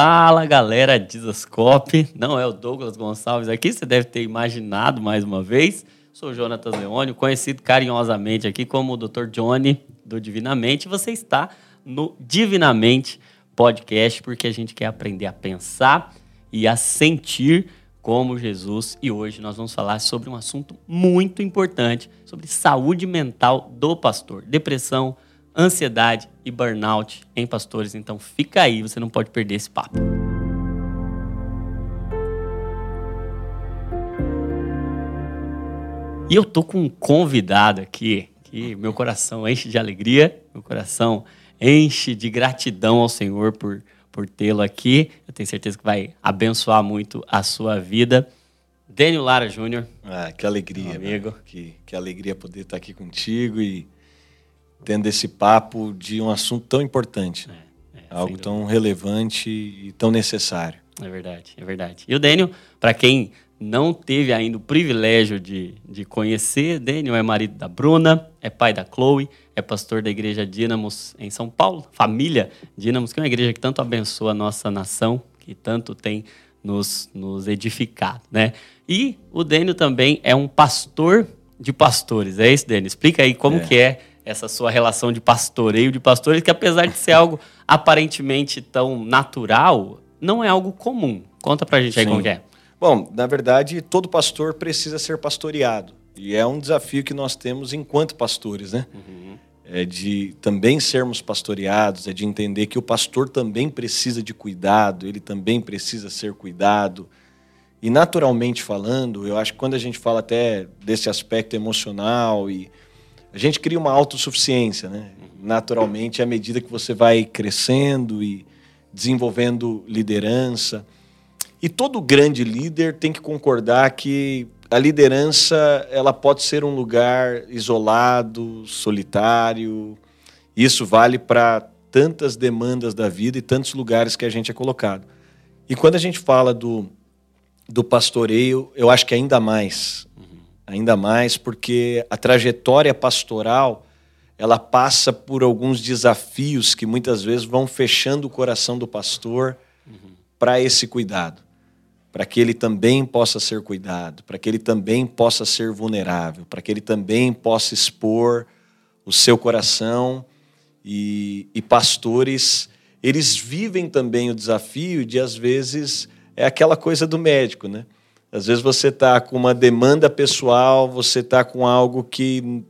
Fala galera Dizascope, não é o Douglas Gonçalves aqui, você deve ter imaginado mais uma vez. Sou Jonatas Leônio, conhecido carinhosamente aqui como o Dr. Johnny do Divinamente. Você está no Divinamente Podcast porque a gente quer aprender a pensar e a sentir como Jesus. E hoje nós vamos falar sobre um assunto muito importante, sobre saúde mental do pastor, depressão, ansiedade e burnout em pastores. Então fica aí, você não pode perder esse papo. E eu tô com um convidado aqui que meu coração enche de alegria, meu coração enche de gratidão ao Senhor por, por tê-lo aqui. Eu tenho certeza que vai abençoar muito a sua vida. Daniel Lara Júnior. Ah, que alegria, amigo. Que, que alegria poder estar aqui contigo e tendo esse papo de um assunto tão importante, é, é, algo tão relevante e tão necessário. É verdade, é verdade. E o Daniel, para quem não teve ainda o privilégio de, de conhecer, Daniel é marido da Bruna, é pai da Chloe, é pastor da igreja Dínamos em São Paulo, família Dínamos, que é uma igreja que tanto abençoa a nossa nação, que tanto tem nos, nos edificado, né? E o Daniel também é um pastor de pastores, é isso, Daniel? Explica aí como é. que é essa sua relação de pastoreio de pastores, que apesar de ser algo aparentemente tão natural, não é algo comum. Conta pra gente aí Sim. como é. Bom, na verdade, todo pastor precisa ser pastoreado. E é um desafio que nós temos enquanto pastores, né? Uhum. É de também sermos pastoreados, é de entender que o pastor também precisa de cuidado, ele também precisa ser cuidado. E naturalmente falando, eu acho que quando a gente fala até desse aspecto emocional e a gente cria uma autossuficiência, né? Naturalmente, à medida que você vai crescendo e desenvolvendo liderança. E todo grande líder tem que concordar que a liderança ela pode ser um lugar isolado, solitário. Isso vale para tantas demandas da vida e tantos lugares que a gente é colocado. E quando a gente fala do, do pastoreio, eu acho que ainda mais ainda mais porque a trajetória pastoral ela passa por alguns desafios que muitas vezes vão fechando o coração do pastor uhum. para esse cuidado, para que ele também possa ser cuidado, para que ele também possa ser vulnerável, para que ele também possa expor o seu coração e, e pastores eles vivem também o desafio de às vezes é aquela coisa do médico, né? Às vezes você está com uma demanda pessoal, você está com algo que,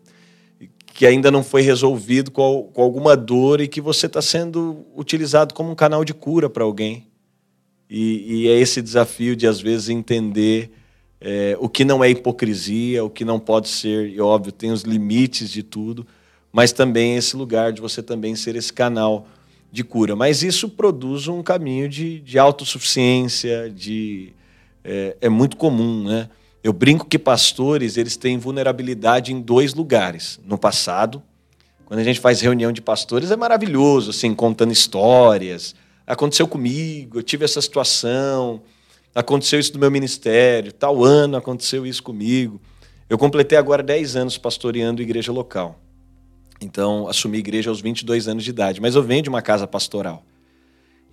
que ainda não foi resolvido, com, com alguma dor e que você está sendo utilizado como um canal de cura para alguém. E, e, é esse desafio de, às vezes, entender é, o que não é hipocrisia, o que não pode ser, e óbvio, tem os limites de tudo, mas também esse lugar de você também ser esse canal de cura. Mas isso produz um caminho de, de autossuficiência, de é, é muito comum, né? Eu brinco que pastores eles têm vulnerabilidade em dois lugares. No passado, quando a gente faz reunião de pastores, é maravilhoso, assim, contando histórias. Aconteceu comigo, eu tive essa situação, aconteceu isso no meu ministério, tal ano aconteceu isso comigo. Eu completei agora 10 anos pastoreando igreja local. Então, assumi igreja aos 22 anos de idade, mas eu venho de uma casa pastoral.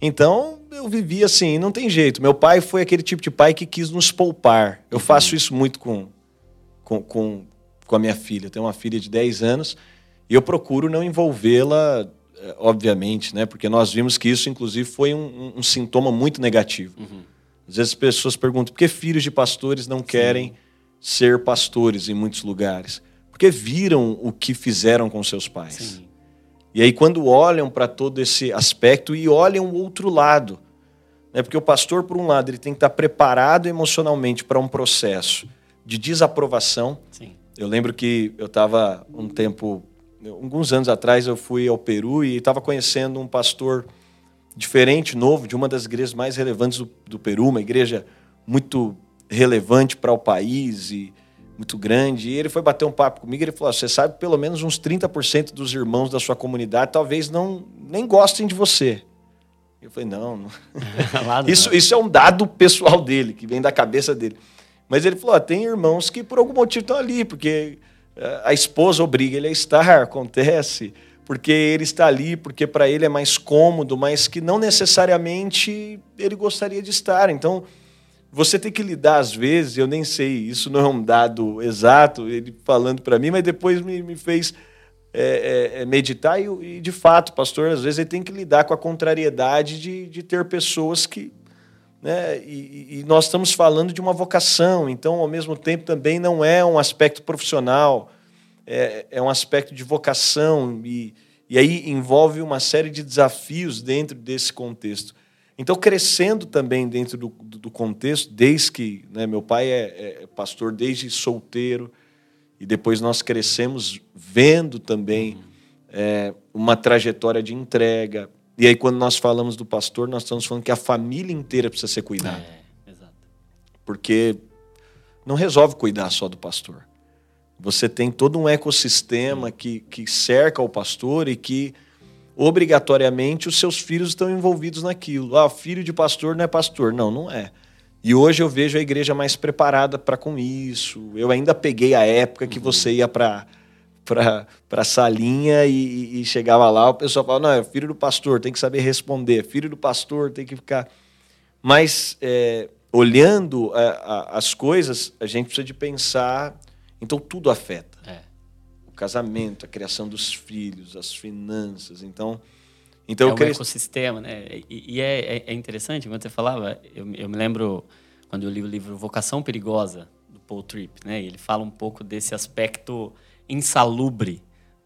Então, eu vivi assim, não tem jeito. Meu pai foi aquele tipo de pai que quis nos poupar. Eu uhum. faço isso muito com, com, com, com a minha filha. Eu tenho uma filha de 10 anos e eu procuro não envolvê-la, eh, obviamente, né? Porque nós vimos que isso, inclusive, foi um, um sintoma muito negativo. Uhum. Às vezes as pessoas perguntam por que filhos de pastores não querem Sim. ser pastores em muitos lugares. Porque viram o que fizeram com seus pais. Sim. E aí, quando olham para todo esse aspecto e olham o outro lado, né? porque o pastor, por um lado, ele tem que estar preparado emocionalmente para um processo de desaprovação. Sim. Eu lembro que eu estava um tempo, alguns anos atrás, eu fui ao Peru e estava conhecendo um pastor diferente, novo, de uma das igrejas mais relevantes do, do Peru, uma igreja muito relevante para o país e muito grande. E ele foi bater um papo comigo e ele falou: Você sabe, pelo menos uns 30% dos irmãos da sua comunidade talvez não nem gostem de você. Eu falei: Não, não. isso, isso é um dado pessoal dele, que vem da cabeça dele. Mas ele falou: Tem irmãos que por algum motivo estão ali, porque eh, a esposa obriga ele a estar, acontece. porque ele está ali, porque para ele é mais cômodo, mas que não necessariamente ele gostaria de estar. Então, você tem que lidar às vezes, eu nem sei, isso não é um dado exato, ele falando para mim, mas depois me, me fez é, é, é, meditar e, e, de fato, pastor, às vezes ele tem que lidar com a contrariedade de, de ter pessoas que. Né, e, e, nós estamos falando de uma vocação, então, ao mesmo tempo, também não é um aspecto profissional, é, é um aspecto de vocação, e, e aí envolve uma série de desafios dentro desse contexto. Então, crescendo também dentro do, do contexto, desde que né, meu pai é, é pastor desde solteiro, e depois nós crescemos vendo também é, uma trajetória de entrega. E aí, quando nós falamos do pastor, nós estamos falando que a família inteira precisa ser cuidada. É, exato. Porque não resolve cuidar só do pastor. Você tem todo um ecossistema que, que cerca o pastor e que obrigatoriamente os seus filhos estão envolvidos naquilo. Ah, filho de pastor não é pastor. Não, não é. E hoje eu vejo a igreja mais preparada para com isso. Eu ainda peguei a época que uhum. você ia para para a salinha e, e, chegava lá, o pessoal falava, não, é filho do pastor, tem que saber responder, filho do pastor, tem que ficar... Mas, é, olhando a, a, as coisas, a gente precisa de pensar, então tudo afeta. O casamento, a criação dos filhos, as finanças, então... Então, é um ecossistema, né? E, e é, é, é, interessante, quando você falava, eu, eu, me lembro quando eu li o livro Vocação Perigosa, do Paul Tripp, né? ele fala um pouco desse aspecto insalubre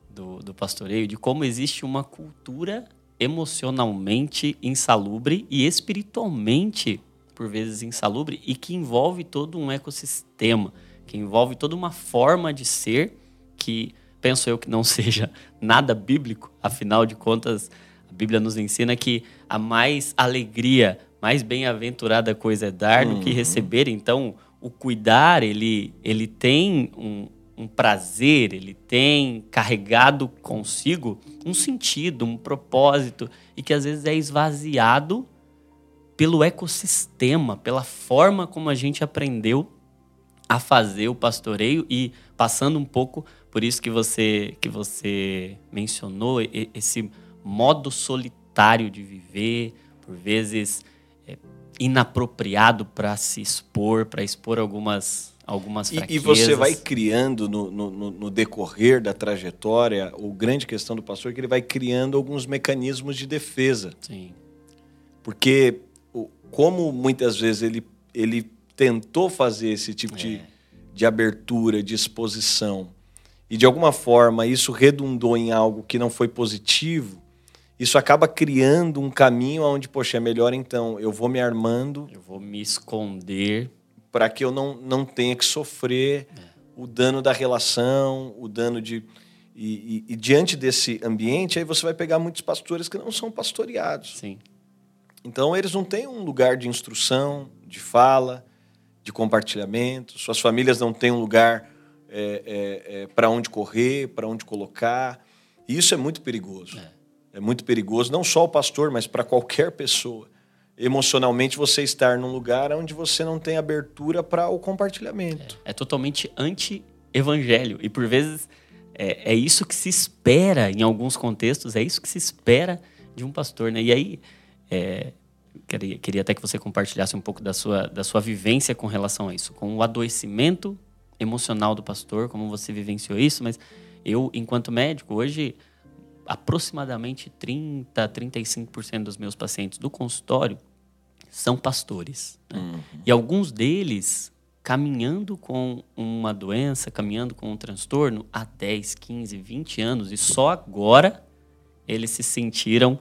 do, do pastoreio, de como existe uma cultura emocionalmente insalubre e espiritualmente, por vezes, insalubre, e que envolve todo um ecossistema, que envolve toda uma forma de ser que, penso eu, que não seja nada bíblico, afinal de contas a Bíblia nos ensina que a mais alegria, mais bem-aventurada coisa é dar uhum. do que uhum. receber. Então, o cuidar, ele, ele tem um, um prazer, ele tem carregado consigo um sentido, um propósito, e que às vezes é esvaziado pelo ecossistema, pela forma como a gente aprendeu a fazer o pastoreio e passando um pouco por isso que você que você mencionou esse modo solitário de viver, por vezes é, inapropriado para se expor, para expor algumas algumas fraquezas. E, e você vai criando no, no, no, decorrer da trajetória, o grande questão do pastor é que ele vai criando alguns mecanismos de defesa. Sim. Porque como muitas vezes ele, ele tentou fazer esse tipo é. de, de abertura, de exposição, e de alguma forma isso redundou em algo que não foi positivo, isso acaba criando um caminho onde, poxa, é melhor então, eu vou me armando. Eu vou me esconder. Para que eu não, não tenha que sofrer é. o dano da relação, o dano de. E, e, e, diante desse ambiente, aí você vai pegar muitos pastores que não são pastoreados. Sim. Então, eles não têm um lugar de instrução, de fala, de compartilhamento, suas famílias não têm um lugar é, é, é para onde correr, para onde colocar. E isso é muito perigoso. É. É muito perigoso, não só o pastor, mas para qualquer pessoa. Emocionalmente, você estar num lugar onde você não tem abertura para o compartilhamento. É, é totalmente anti-evangelho. E por vezes é, é, isso que se espera em alguns contextos, é isso que se espera de um pastor. Né? E aí, é, queria, queria até que você compartilhasse um pouco da sua, da sua vivência com relação a isso, com o adoecimento emocional do pastor, como você vivenciou isso, mas eu, enquanto médico, hoje aproximadamente 30, 35% dos meus pacientes do consultório são pastores. Né? Uhum. E alguns deles caminhando com uma doença, caminhando com um transtorno há 10, 15, 20 anos e só agora eles se sentiram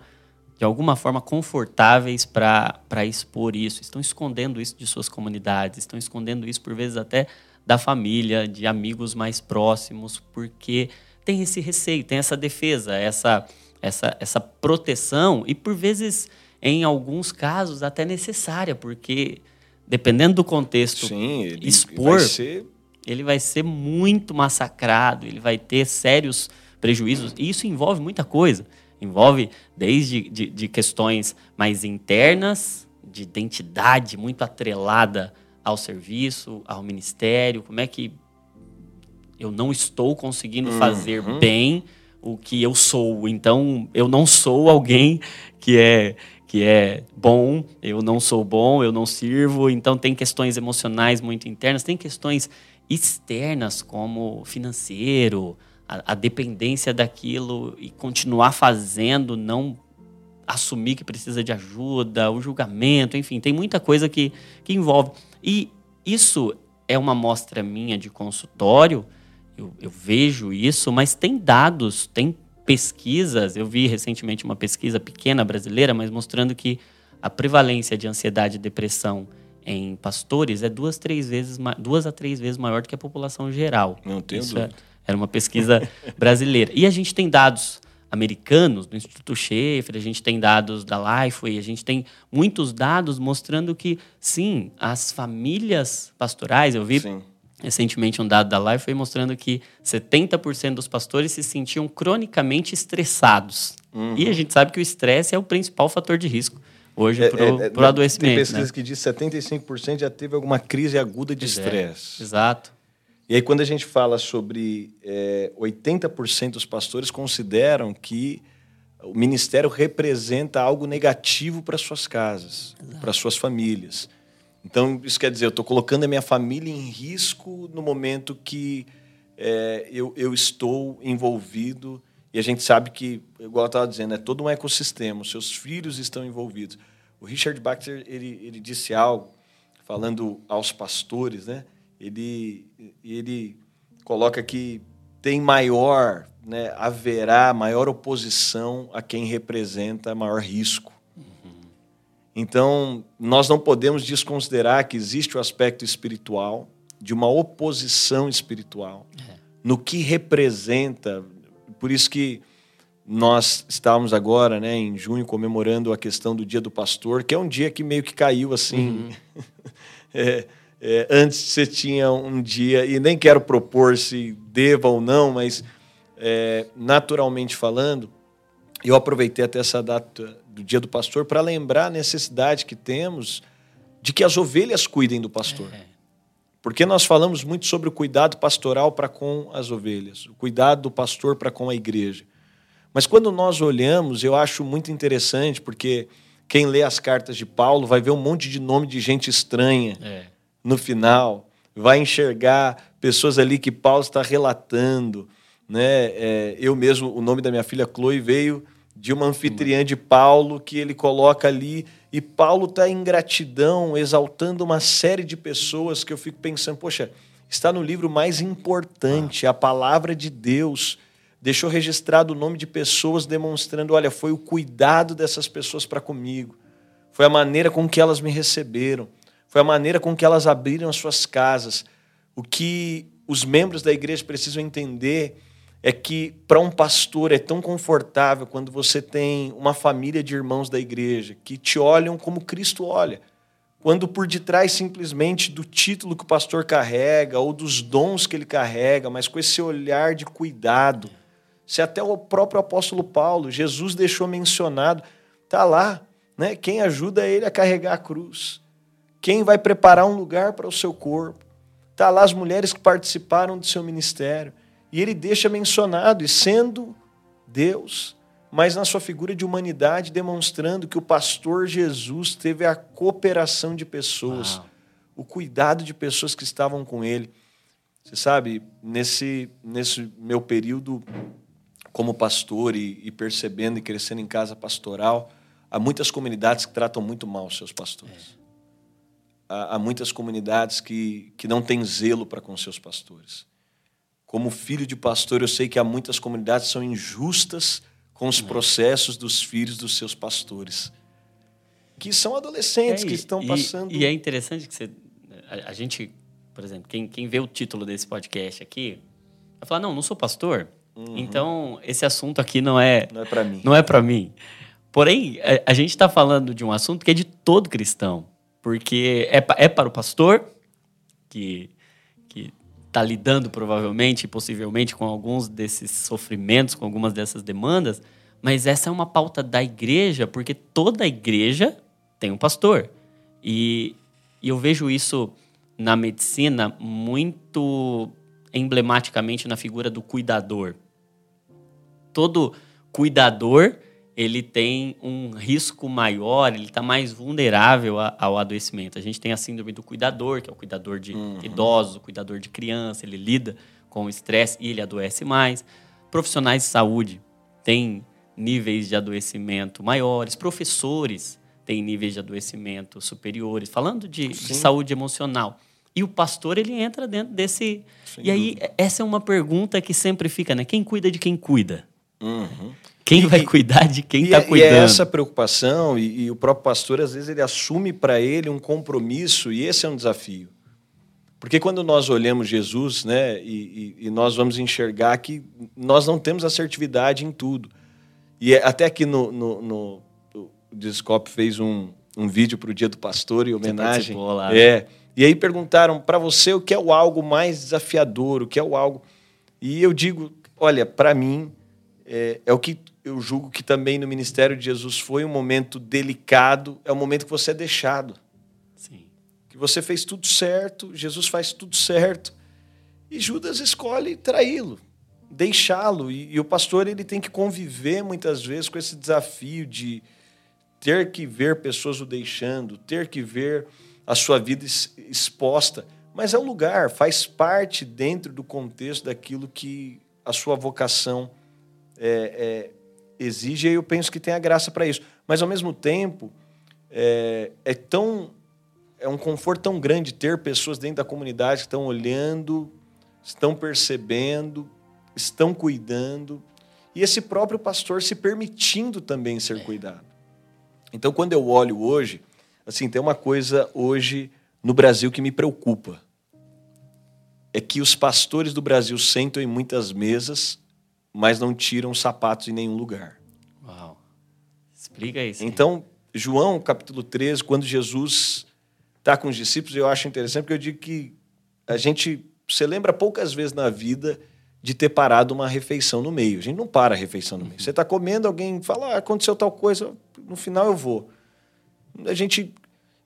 de alguma forma confortáveis para expor isso, estão escondendo isso de suas comunidades, estão escondendo isso por vezes até da família, de amigos mais próximos, porque tem esse receio, tem essa defesa, essa, essa, essa proteção e por vezes, em alguns casos, até necessária, porque dependendo do contexto, Sim, ele expor, vai ser... ele vai ser muito massacrado, ele vai ter sérios prejuízos. E isso envolve muita coisa. Envolve desde de, de questões mais internas, de identidade muito atrelada ao serviço, ao ministério, como é que eu não estou conseguindo fazer uhum. bem o que eu sou. Então, eu não sou alguém que é que é bom, eu não sou bom, eu não sirvo. Então, tem questões emocionais muito internas, tem questões externas como financeiro, a, a dependência daquilo e continuar fazendo, não assumir que precisa de ajuda, o julgamento, enfim, tem muita coisa que, que envolve. E isso é uma amostra minha de consultório, eu, eu vejo isso, mas tem dados, tem pesquisas. Eu vi recentemente uma pesquisa pequena brasileira, mas mostrando que a prevalência de ansiedade e depressão em pastores é duas, três vezes, duas a três vezes maior do que a população geral. Não tenho Isso dúvida. É, era uma pesquisa brasileira. E a gente tem dados americanos, do Instituto Schaefer, a gente tem dados da Lifeway, a gente tem muitos dados mostrando que, sim, as famílias pastorais, eu vi sim. recentemente um dado da Lifeway mostrando que 70% dos pastores se sentiam cronicamente estressados. Uhum. E a gente sabe que o estresse é o principal fator de risco hoje é, para o é, é, adoecimento. Tem pesquisa né? que diz que 75% já teve alguma crise aguda de é, estresse. exato. E aí, quando a gente fala sobre é, 80% dos pastores consideram que o ministério representa algo negativo para suas casas, para suas famílias. Então, isso quer dizer, eu estou colocando a minha família em risco no momento que é, eu, eu estou envolvido. E a gente sabe que, igual eu estava dizendo, é todo um ecossistema, os seus filhos estão envolvidos. O Richard Baxter ele, ele disse algo, falando aos pastores, né? Ele, ele coloca que tem maior, né, haverá maior oposição a quem representa maior risco. Então, nós não podemos desconsiderar que existe o aspecto espiritual, de uma oposição espiritual, é. no que representa. Por isso que nós estávamos agora, né, em junho, comemorando a questão do Dia do Pastor, que é um dia que meio que caiu assim. Uhum. é, é, antes você tinha um dia, e nem quero propor se deva ou não, mas é, naturalmente falando, eu aproveitei até essa data do Dia do Pastor para lembrar a necessidade que temos de que as ovelhas cuidem do pastor. É. Porque nós falamos muito sobre o cuidado pastoral para com as ovelhas, o cuidado do pastor para com a igreja. Mas quando nós olhamos, eu acho muito interessante, porque quem lê as cartas de Paulo vai ver um monte de nome de gente estranha. É no final, vai enxergar pessoas ali que Paulo está relatando. Né? É, eu mesmo, o nome da minha filha Chloe veio de uma anfitriã de Paulo que ele coloca ali e Paulo está em gratidão, exaltando uma série de pessoas que eu fico pensando, poxa, está no livro mais importante, a palavra de Deus. Deixou registrado o nome de pessoas demonstrando, olha, foi o cuidado dessas pessoas para comigo. Foi a maneira com que elas me receberam foi a maneira com que elas abriram as suas casas. O que os membros da igreja precisam entender é que para um pastor é tão confortável quando você tem uma família de irmãos da igreja que te olham como Cristo olha. Quando por detrás simplesmente do título que o pastor carrega ou dos dons que ele carrega, mas com esse olhar de cuidado. Se até o próprio apóstolo Paulo, Jesus deixou mencionado, tá lá, né? Quem ajuda ele a carregar a cruz. Quem vai preparar um lugar para o seu corpo? Está lá as mulheres que participaram do seu ministério. E ele deixa mencionado, e sendo Deus, mas na sua figura de humanidade, demonstrando que o pastor Jesus teve a cooperação de pessoas, Uau. o cuidado de pessoas que estavam com ele. Você sabe, nesse, nesse meu período como pastor e, e percebendo e crescendo em casa pastoral, há muitas comunidades que tratam muito mal os seus pastores. É há, muitas comunidades que, que não têm zelo para com seus pastores. Como filho de pastor, eu sei que há muitas comunidades que são injustas com os processos dos filhos dos seus pastores, que são adolescentes, é, que estão passando. E, e, é interessante que você, a, a, gente, por exemplo, quem, quem vê o título desse podcast aqui, vai falar: não, não sou pastor. Uhum. Então, esse assunto aqui não é. Não é para mim. Não é para mim. Porém, a, a gente está falando de um assunto que é de todo cristão porque é, é para o pastor, que está lidando provavelmente e possivelmente com alguns desses sofrimentos, com algumas dessas demandas, mas essa é uma pauta da igreja, porque toda igreja tem um pastor. E, e eu vejo isso na medicina muito emblematicamente na figura do cuidador. todo cuidador ele tem um risco maior, ele está mais vulnerável a, ao adoecimento. A gente tem a síndrome do cuidador, que é o cuidador de uhum. idosos, o cuidador de criança, ele lida com o estresse e ele adoece mais. Profissionais de saúde têm níveis de adoecimento maiores, professores têm níveis de adoecimento superiores, falando de, de saúde emocional. E o pastor, ele entra dentro desse. Sem e aí, dúvida. essa é uma pergunta que sempre fica, né? Quem cuida de quem cuida? Uhum. Quem e, vai cuidar de quem está cuidando? E é essa preocupação, e, e, o próprio pastor, às vezes, ele assume para ele um compromisso, e esse é um desafio. Porque quando nós olhamos Jesus, né, e, e, nós vamos enxergar que nós não temos assertividade em tudo. E é, até aqui no, no, no o Discop fez um, um vídeo para o Dia do Pastor em homenagem. Lá, né? é. E aí perguntaram para você o que é o algo mais desafiador, o que é o algo. E eu digo, olha, para mim é, é o que eu julgo que também no ministério de Jesus foi um momento delicado, é o momento que você é deixado. Sim. Que você fez tudo certo, Jesus faz tudo certo, e Judas escolhe traí-lo, deixá-lo. E, e, o pastor ele tem que conviver muitas vezes com esse desafio de ter que ver pessoas o deixando, ter que ver a sua vida exposta. Mas é um lugar, faz parte dentro do contexto daquilo que a sua vocação é, é, exige, e eu penso que tem a graça para isso. Mas, ao mesmo tempo, é, é, tão é um conforto tão grande ter pessoas dentro da comunidade que estão olhando, estão percebendo, estão cuidando, e esse próprio pastor se permitindo também ser é. cuidado. Então, quando eu olho hoje, assim, tem uma coisa hoje no Brasil que me preocupa. É que os pastores do Brasil sentam em muitas mesas mas não tiram sapatos em nenhum lugar. Uau. Explica isso. Então, João, capítulo 13, quando Jesus está com os discípulos, eu acho interessante, porque eu digo que a gente se lembra poucas vezes na vida de ter parado uma refeição no meio. A gente não para a refeição no meio. Você está comendo, alguém fala, ah, aconteceu tal coisa, no final eu vou. A gente.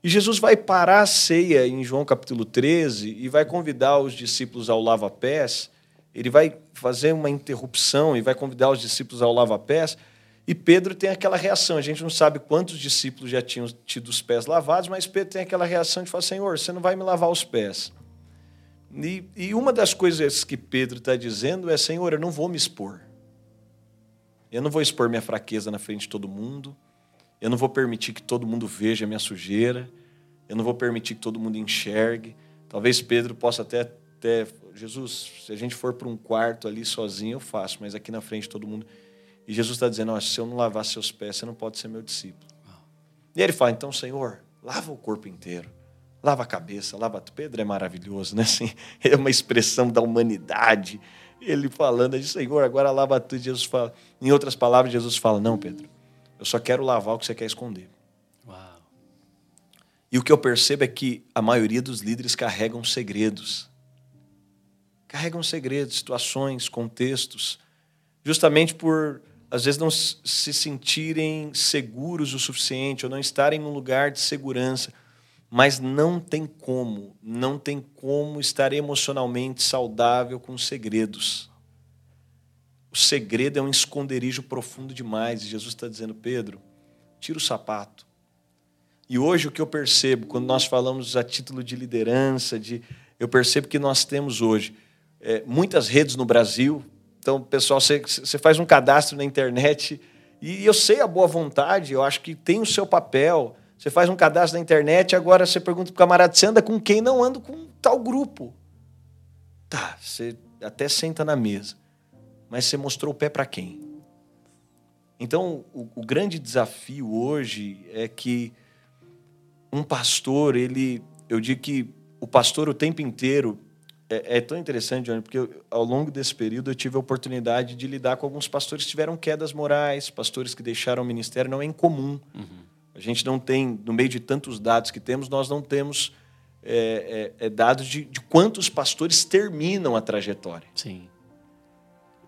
E Jesus vai parar a ceia em João capítulo 13 e vai convidar os discípulos ao lava-pés ele vai fazer uma interrupção e vai convidar os discípulos ao lava-pés. E Pedro tem aquela reação. A gente não sabe quantos discípulos já tinham tido os pés lavados, mas Pedro tem aquela reação de falar: Senhor, você não vai me lavar os pés. E, e uma das coisas que Pedro está dizendo é: Senhor, eu não vou me expor. Eu não vou expor minha fraqueza na frente de todo mundo. Eu não vou permitir que todo mundo veja a minha sujeira. Eu não vou permitir que todo mundo enxergue. Talvez Pedro possa até, até Jesus, se a gente for para um quarto ali sozinho, eu faço, mas aqui na frente todo mundo. E Jesus está dizendo: se eu não lavar seus pés, você não pode ser meu discípulo. E ele fala: então, Senhor, lava o corpo inteiro, lava a cabeça, lava. Pedro é maravilhoso, né? Assim, é uma expressão da humanidade. Ele falando de Senhor, agora lava tudo. Jesus fala, em outras palavras, Jesus fala: não, Pedro, eu só quero lavar o que você quer esconder. Uau. E o que eu percebo é que a maioria dos líderes carregam segredos carregam segredos, situações, contextos, justamente por às vezes não se sentirem seguros o suficiente ou não estarem num lugar de segurança, mas não tem como, não tem como estar emocionalmente saudável com segredos. O segredo é um esconderijo profundo demais. E Jesus está dizendo, Pedro, tira o sapato. E hoje o que eu percebo, quando nós falamos a título de liderança, de, eu percebo que nós temos hoje é, muitas redes no Brasil. Então, pessoal, você, faz um cadastro na internet e eu sei a boa vontade, eu acho que tem o seu papel. Você faz um cadastro na internet, agora você pergunta para o camarada, você anda com quem? Não ando com tal grupo. Tá, você até senta na mesa, mas você mostrou o pé para quem? Então, o, o, grande desafio hoje é que um pastor, ele, eu digo que o pastor o tempo inteiro é, é, tão interessante, Johnny, porque eu, ao longo desse período eu tive a oportunidade de lidar com alguns pastores que tiveram quedas morais, pastores que deixaram o ministério. Não é incomum. Uhum. A gente não tem, no meio de tantos dados que temos, nós não temos é, é, é dados de, de, quantos pastores terminam a trajetória. Sim.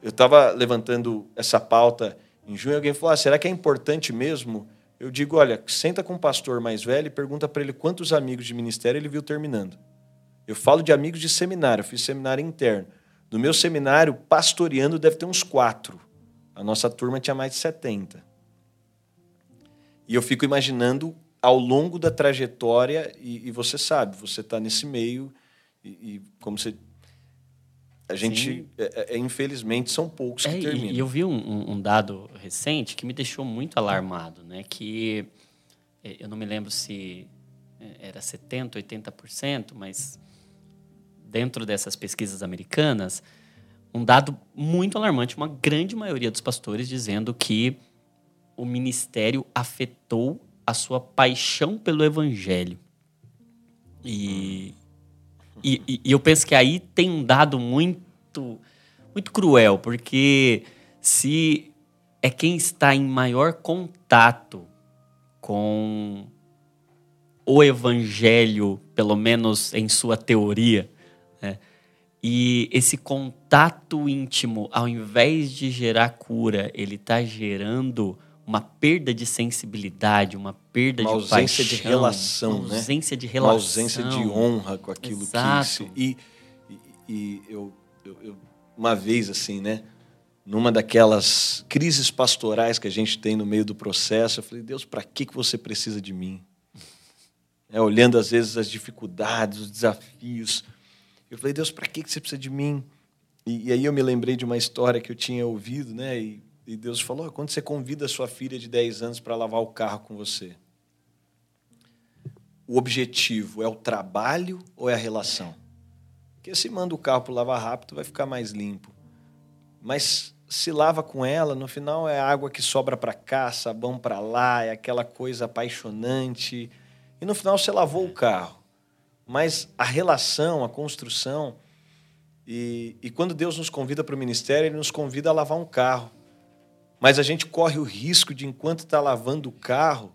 Eu estava levantando essa pauta em junho e alguém falou: ah, será que é importante mesmo? Eu digo: olha, senta com um pastor mais velho e pergunta para ele quantos amigos de ministério ele viu terminando. Eu falo de amigos de seminário, eu fiz seminário interno. No meu seminário, pastoreando, deve ter uns quatro. A nossa turma tinha mais de 70. E eu fico imaginando ao longo da trajetória, e, e você sabe, você está nesse meio, e, e, como você. A gente, é, é, é, infelizmente, são poucos que é, terminam. E eu vi um, um, dado recente que me deixou muito alarmado, né? Que é, eu não me lembro se é, era 70%, 80%, mas dentro dessas pesquisas americanas, um dado muito alarmante, uma grande maioria dos pastores dizendo que o ministério afetou a sua paixão pelo evangelho. E, e, e, eu penso que aí tem um dado muito, muito cruel, porque se é quem está em maior contato com o evangelho, pelo menos em sua teoria? E esse contato íntimo, ao invés de gerar cura, ele está gerando uma perda de sensibilidade, uma perda uma de ausência paixão, de relação, uma né? ausência de relação, uma ausência de honra com aquilo Exato. que se... e, e, e eu, eu, eu, uma vez assim, né? Numa daquelas crises pastorais que a gente tem no meio do processo, eu falei Deus, para que que você precisa de mim? É, olhando às vezes as dificuldades, os desafios, eu falei Deus, para que você precisa de mim? E, e aí eu me lembrei de uma história que eu tinha ouvido, né? E, e Deus falou: quando você convida a sua filha de 10 anos para lavar o carro com você, o objetivo é o trabalho ou é a relação? Porque se manda o carro para lavar rápido, vai ficar mais limpo. Mas se lava com ela, no final é água que sobra para cá, sabão para lá, é aquela coisa apaixonante. E no final você lavou o carro. Mas a relação, a construção. E, e quando Deus nos convida para o ministério, Ele nos convida a lavar um carro. Mas a gente corre o risco de, enquanto está lavando o carro,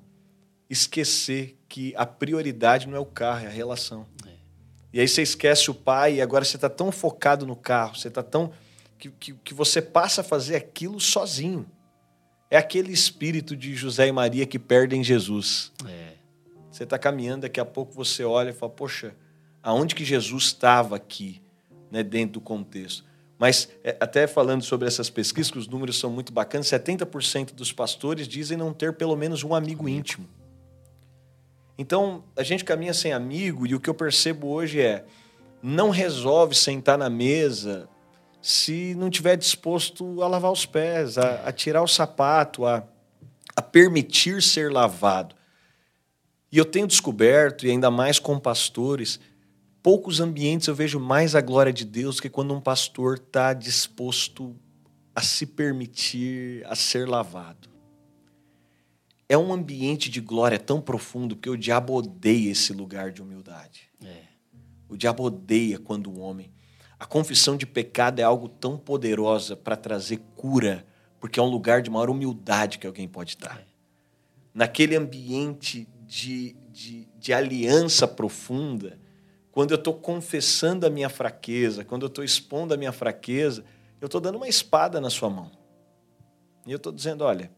esquecer que a prioridade não é o carro, é a relação. É. E aí você esquece o pai e agora você está tão focado no carro, você está tão. Que, que, que você passa a fazer aquilo sozinho. É aquele espírito de José e Maria que perdem Jesus. É. Você está caminhando, daqui a pouco você olha e fala: Poxa, aonde que Jesus estava aqui, né, dentro do contexto? Mas, é, até falando sobre essas pesquisas, que os números são muito bacanas, 70% dos pastores dizem não ter pelo menos um amigo íntimo. Então, a gente caminha sem amigo e o que eu percebo hoje é: não resolve sentar na mesa se não tiver disposto a lavar os pés, a, a tirar o sapato, a, a permitir ser lavado. E eu tenho descoberto, e ainda mais com pastores, poucos ambientes eu vejo mais a glória de Deus que quando um pastor está disposto a se permitir a ser lavado. É um ambiente de glória tão profundo que o diabo odeia esse lugar de humildade. É. O diabo odeia quando o homem. A confissão de pecado é algo tão poderosa para trazer cura, porque é um lugar de maior humildade que alguém pode estar. É. Naquele ambiente de, de, de aliança profunda, quando eu estou confessando a minha fraqueza, quando eu estou expondo a minha fraqueza, eu estou dando uma espada na sua mão. E eu estou dizendo: olha,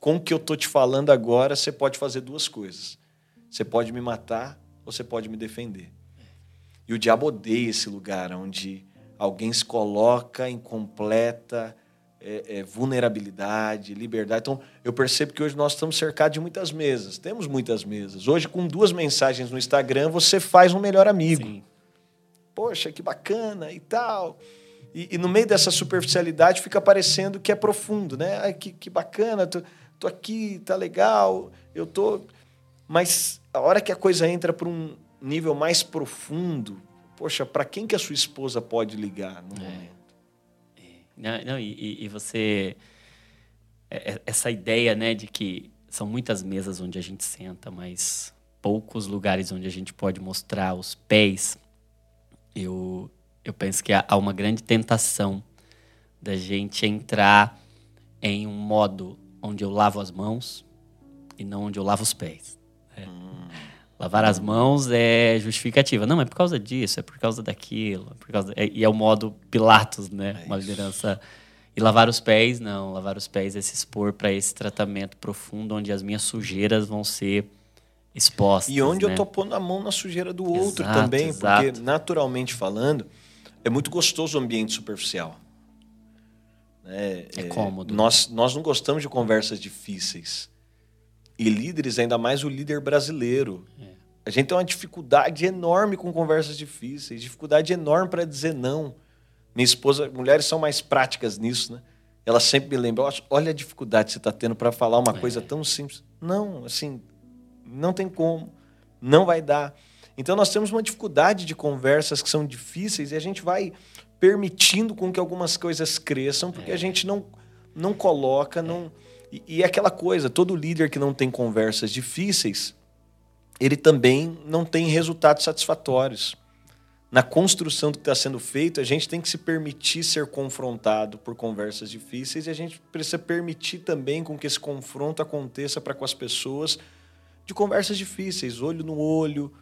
com o que eu estou te falando agora, você pode fazer duas coisas. Você pode me matar ou você pode me defender. E o diabo odeia esse lugar onde alguém se coloca em completa é, é, vulnerabilidade, liberdade. Então, eu percebo que hoje nós estamos cercados de muitas mesas. Temos muitas mesas. Hoje, com duas mensagens no Instagram, você faz um melhor amigo. Sim. Poxa, que bacana e tal. E, e, no meio dessa superficialidade fica parecendo que é profundo, né? Ai, que, que bacana, tô, tô aqui, tá legal, eu tô. Mas a hora que a coisa entra para um nível mais profundo, poxa, para quem que a sua esposa pode ligar no é. momento? Não, não e, e, você. É, é, essa ideia né, de que são muitas mesas onde a gente senta, mas poucos lugares onde a gente pode mostrar os pés. Eu, eu penso que há uma grande tentação da gente entrar em um modo onde eu lavo as mãos e não onde eu lavo os pés. É. Hum. Lavar as mãos é justificativa. Não, é por causa disso, é por causa daquilo. É por causa... É, e é o modo Pilatos, né? É Uma liderança. E lavar os pés, não. Lavar os pés é se expor para esse tratamento profundo, onde as minhas sujeiras vão ser expostas. E onde né? eu tô pondo a mão na sujeira do outro exato, também, exato. porque naturalmente falando, é muito gostoso o ambiente superficial. Né? É cômodo. Nós, nós não gostamos de conversas difíceis. E líderes, ainda mais o líder brasileiro. É. A gente tem uma dificuldade enorme com conversas difíceis, dificuldade enorme para dizer não. Minha esposa, mulheres são mais práticas nisso, né? Ela sempre me lembra, olha a dificuldade que você está tendo para falar uma É. coisa tão simples. Não, assim, não tem como, não vai dar. Então nós temos uma dificuldade de conversas que são difíceis e a gente vai permitindo com que algumas coisas cresçam porque a gente não não coloca, não e, e é aquela coisa, todo líder que não tem conversas difíceis, ele também não tem resultados satisfatórios. Na construção do que está sendo feito, a gente tem que se permitir ser confrontado por conversas difíceis e a gente precisa permitir também com que esse confronto aconteça para com as pessoas de conversas difíceis, olho no olho,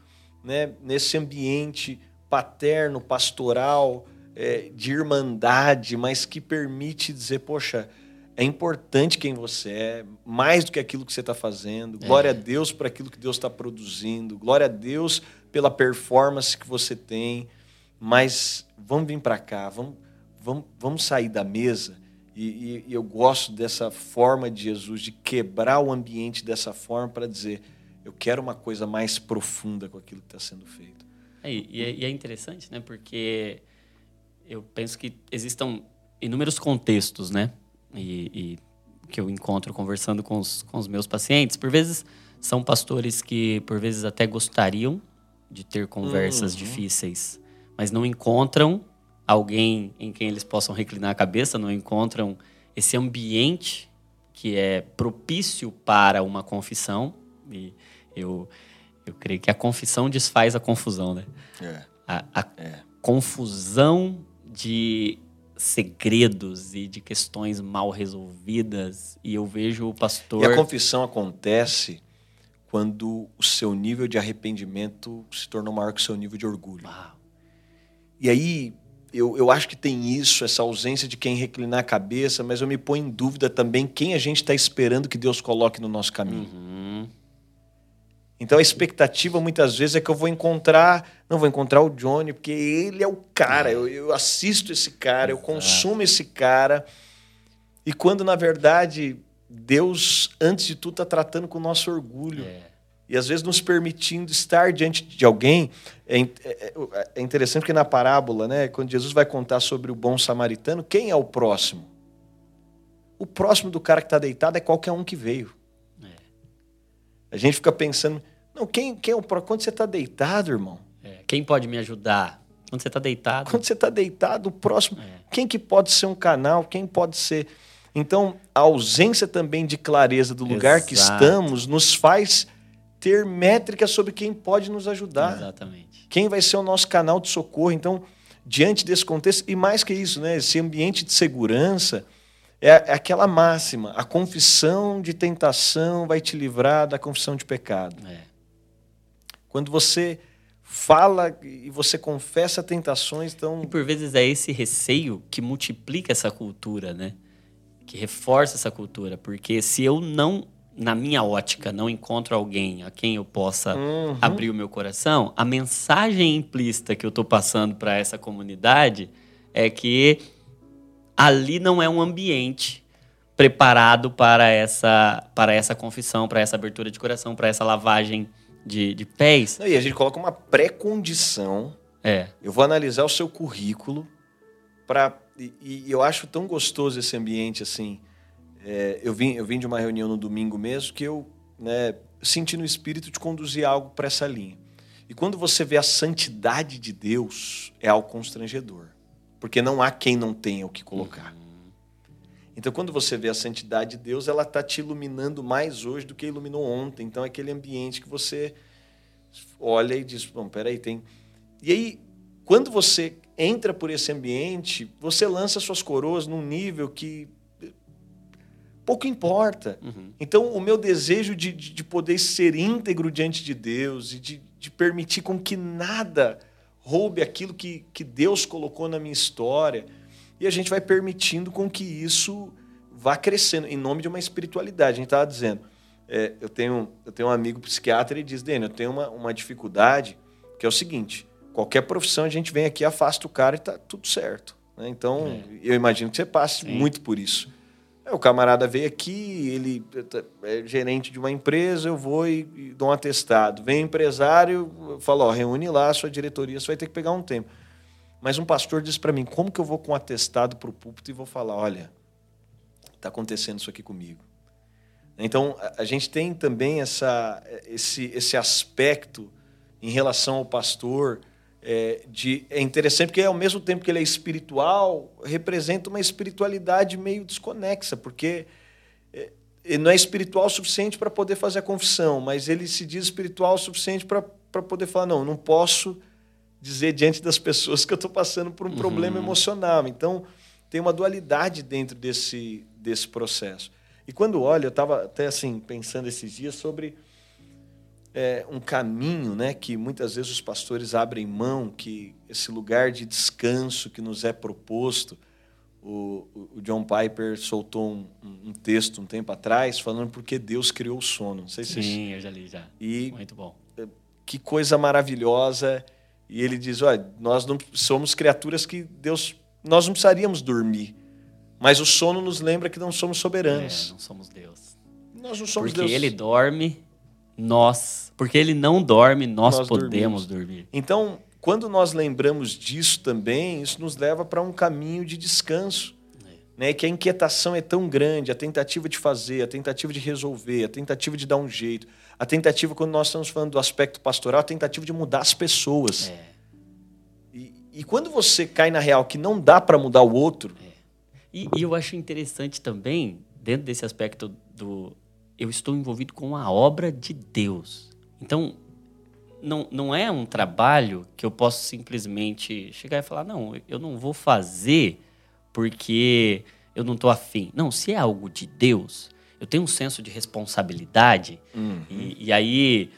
né? nesse ambiente paterno, pastoral, é, de irmandade, mas que permite dizer, poxa, é importante quem você é, mais do que aquilo que você está fazendo. Glória a Deus por aquilo que Deus está produzindo. Glória a Deus pela performance que você tem. Mas vamos vir para cá, vamos, vamos, vamos sair da mesa. E, e- e eu gosto dessa forma de Jesus, de quebrar o ambiente dessa forma para dizer: eu quero uma coisa mais profunda com aquilo que está sendo feito. É, é- e é interessante, né? Porque eu penso que existam inúmeros contextos, né? E, e que eu encontro conversando com os, com os meus pacientes. Por vezes são pastores que, por vezes, até gostariam de ter conversas Uhum. difíceis, mas não encontram alguém em quem eles possam reclinar a cabeça, não encontram esse ambiente que é propício para uma confissão. E eu, eu creio que a confissão desfaz a confusão, né? É. a, a É. confusão de segredos e de questões mal resolvidas. E eu vejo o pastor. E a confissão acontece quando o seu nível de arrependimento se tornou maior que o seu nível de orgulho. Uau, E aí, eu, eu acho que tem isso, essa ausência de quem reclinar a cabeça, mas eu me ponho em dúvida também quem a gente está esperando que Deus coloque no nosso caminho. uhum, Então a expectativa muitas vezes é que eu vou encontrar, não vou encontrar o Johnny, porque ele é o cara, eu, eu assisto esse cara, eu consumo esse cara. E quando na verdade Deus, antes de tudo, está tratando com o nosso orgulho. é, E às vezes nos permitindo estar diante de alguém. É, é- é- é interessante porque na parábola, né, quando Jesus vai contar sobre o bom samaritano, quem é o próximo? O próximo do cara que está deitado é qualquer um que veio. É. A gente fica pensando, não, quem, quem é o próximo? Quando você está deitado, irmão? é. Quem pode me ajudar? Quando você está deitado. Quando você está deitado, o próximo. É. Quem que pode ser um canal? Quem pode ser. Então, a ausência também de clareza do lugar que Exato. estamos nos faz ter métricas sobre quem pode nos ajudar. Exatamente. Quem vai ser o nosso canal de socorro? Então, diante desse contexto, e mais que isso, né, esse ambiente de segurança é, é aquela máxima: a confissão de tentação vai te livrar da confissão de pecado. É. Quando você fala e você confessa tentações, então E por vezes é esse receio que multiplica essa cultura, né? Que reforça essa cultura. Porque se eu não, na minha ótica, não encontro alguém a quem eu possa Uhum. abrir o meu coração, a mensagem implícita que eu estou passando para essa comunidade é que ali não é um ambiente preparado para essa, para essa confissão, para essa abertura de coração, para essa lavagem de, de pés. Não, E a gente coloca uma pré-condição. É, Eu vou analisar o seu currículo para e, e eu acho tão gostoso esse ambiente assim. É, eu vim eu vim de uma reunião no domingo mesmo que eu né, senti no espírito de conduzir algo para essa linha. E quando você vê a santidade de Deus é algo constrangedor, porque não há quem não tenha o que colocar. Então, quando você vê a santidade de Deus, ela está te iluminando mais hoje do que iluminou ontem. Então, é aquele ambiente que você olha e diz: Bom, peraí, tem. E aí, quando você entra por esse ambiente, você lança suas coroas num nível que pouco importa. uhum, Então, o meu desejo de, de, de poder ser íntegro diante de Deus e de, de permitir com que nada roube aquilo que, que Deus colocou na minha história. E a gente vai permitindo com que isso vá crescendo em nome de uma espiritualidade. A gente estava dizendo, é, eu, tenho, eu tenho um amigo psiquiatra e diz, Daniel, eu tenho uma, uma dificuldade que é o seguinte, qualquer profissão a gente vem aqui, afasta o cara e tá tudo certo. Né? Então, é. eu imagino que você passe Sim. muito por isso. O camarada veio aqui, ele é gerente de uma empresa, eu vou e, e dou um atestado. Vem empresário, fala, ó, reúne lá a sua diretoria, você vai ter que pegar um tempo. Mas um pastor disse para mim, como que eu vou com um atestado para o púlpito e vou falar, olha, está acontecendo isso aqui comigo. Então, a, gente tem também essa, esse, esse aspecto em relação ao pastor, é, de, é interessante porque ao mesmo tempo que ele é espiritual, representa uma espiritualidade meio desconexa, porque é, não é espiritual o suficiente para poder fazer a confissão, mas ele se diz espiritual o suficiente para poder falar, não, não posso dizer diante das pessoas que eu estou passando por um uhum. problema emocional. Então, tem uma dualidade dentro desse, desse processo. E quando olho, eu estava até assim pensando esses dias sobre é, um caminho né, que muitas vezes os pastores abrem mão, que esse lugar de descanso que nos é proposto. O, o John Piper soltou um, um, texto um tempo atrás falando porque Deus criou o sono. Não sei se Sim, eu já li já. E Muito bom. É, que coisa maravilhosa. E ele diz: olha, nós não somos criaturas que Deus. Nós não precisaríamos dormir. Mas o sono nos lembra que não somos soberanos. É, não somos Deus. Nós não somos Porque Deus. ele dorme nós. Porque ele não dorme, nós, nós podemos dormimos. dormir. Então, quando nós lembramos disso também, isso nos leva para um caminho de descanso. É. Né? Que a inquietação é tão grande, a tentativa de fazer, a tentativa de resolver, a tentativa de dar um jeito, a tentativa, quando nós estamos falando do aspecto pastoral, a tentativa de mudar as pessoas. É. E, e, quando você cai na real que não dá para mudar o outro. É. E, e eu acho interessante também, dentro desse aspecto do, eu estou envolvido com a obra de Deus. Então, não, não é um trabalho que eu posso simplesmente chegar e falar, não, eu não vou fazer porque eu não estou afim. Não, se é algo de Deus, eu tenho um senso de responsabilidade. Uhum. E, e, aí,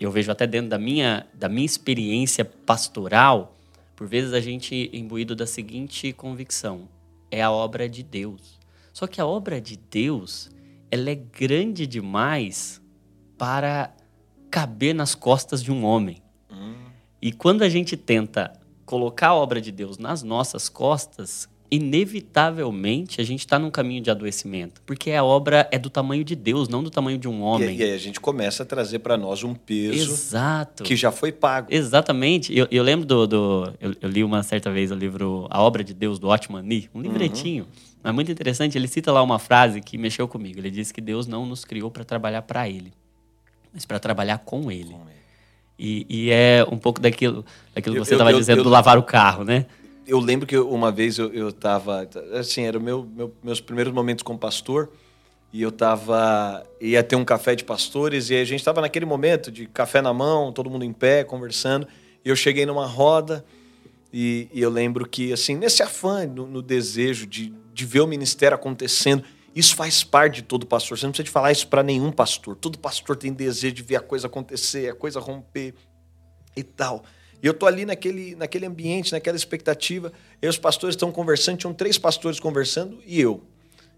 eu vejo até dentro da minha, da minha experiência pastoral, por vezes a gente é imbuído da seguinte convicção: é a obra de Deus. Só que a obra de Deus, ela é grande demais para caber nas costas de um homem. Hum. E quando a gente tenta colocar a obra de Deus nas nossas costas, inevitavelmente a gente está num caminho de adoecimento, porque a obra é do tamanho de Deus, não do tamanho de um homem. E, aí a gente começa a trazer para nós um peso Exato. que já foi pago. Exatamente. Eu, eu lembro do. do eu, eu, li uma certa vez o livro A Obra de Deus, do Otman Nee, um livretinho. Uhum. Mas muito interessante, ele cita lá uma frase que mexeu comigo. Ele diz que Deus não nos criou para trabalhar para Ele, mas para trabalhar com Ele. Com ele. E, e, é um pouco daquilo, daquilo que você estava dizendo eu, do lavar o carro, né? Eu lembro que uma vez eu estava, assim, era meu, meu, meus primeiros momentos como pastor, e eu tava ia ter um café de pastores e a gente estava naquele momento de café na mão, todo mundo em pé conversando. E eu cheguei numa roda e, e eu lembro que assim nesse afã, no, no desejo de de ver o ministério acontecendo. Isso faz parte de todo pastor. Você não precisa falar isso para nenhum pastor. Todo pastor tem desejo de ver a coisa acontecer, a coisa romper e tal. E eu tô ali naquele, naquele ambiente, naquela expectativa. E os pastores estão conversando, tinham três pastores conversando e eu.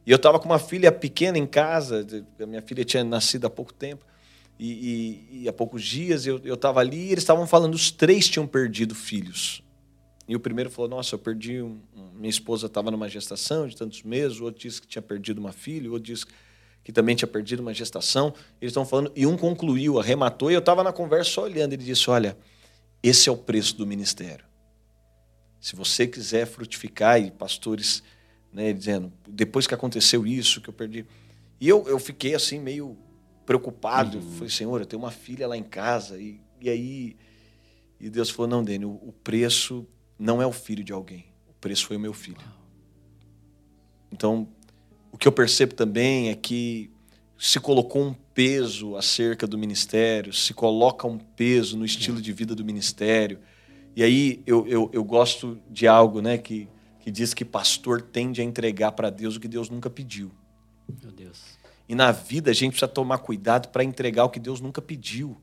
E eu estava com uma filha pequena em casa, a minha filha tinha nascido há pouco tempo, e, e, e há poucos dias eu estava ali e eles estavam falando, os três tinham perdido filhos. E o primeiro falou: Nossa, eu perdi. Um, minha esposa estava numa gestação de tantos meses. O outro disse que tinha perdido uma filha. O outro disse que também tinha perdido uma gestação. Eles estão falando. E um concluiu, arrematou. E eu estava na conversa só olhando. Ele disse: Olha, esse é o preço do ministério. Se você quiser frutificar, e pastores né, dizendo: Depois que aconteceu isso, que eu perdi. E eu, eu fiquei assim, meio preocupado. Uhum. Falei: Senhor, eu tenho uma filha lá em casa. E, e aí. E Deus falou: Não, Daniel, o preço não é o filho de alguém. O preço foi o meu filho. Então, o que eu percebo também é que se colocou um peso acerca do ministério, se coloca um peso no estilo de vida do ministério. E aí eu, eu, eu gosto de algo né, que, que diz que pastor tende a entregar para Deus o que Deus nunca pediu. Meu Deus. E na vida a gente precisa tomar cuidado para entregar o que Deus nunca pediu.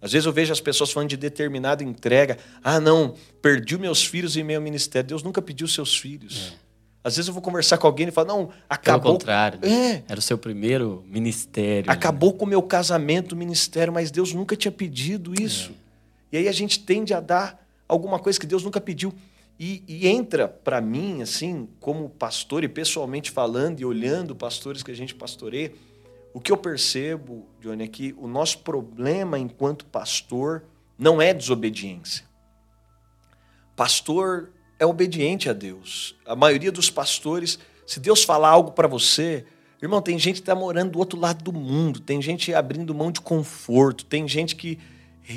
Às vezes eu vejo as pessoas falando de determinada entrega. Ah, não, perdi meus filhos em meu ministério. Deus nunca pediu seus filhos. É. Às vezes eu vou conversar com alguém e falo, não, acabou. Pelo contrário. Né? É. Era o seu primeiro ministério. Acabou né? com o meu casamento, ministério, mas Deus nunca tinha pedido isso. É. E aí a gente tende a dar alguma coisa que Deus nunca pediu. E, e entra para mim, assim, como pastor e pessoalmente falando e olhando pastores que a gente pastoreia, o que eu percebo, Johnny, é que o nosso problema enquanto pastor não é desobediência. Pastor é obediente a Deus. A maioria dos pastores, se Deus falar algo para você, irmão, tem gente que está morando do outro lado do mundo, tem gente abrindo mão de conforto, tem gente que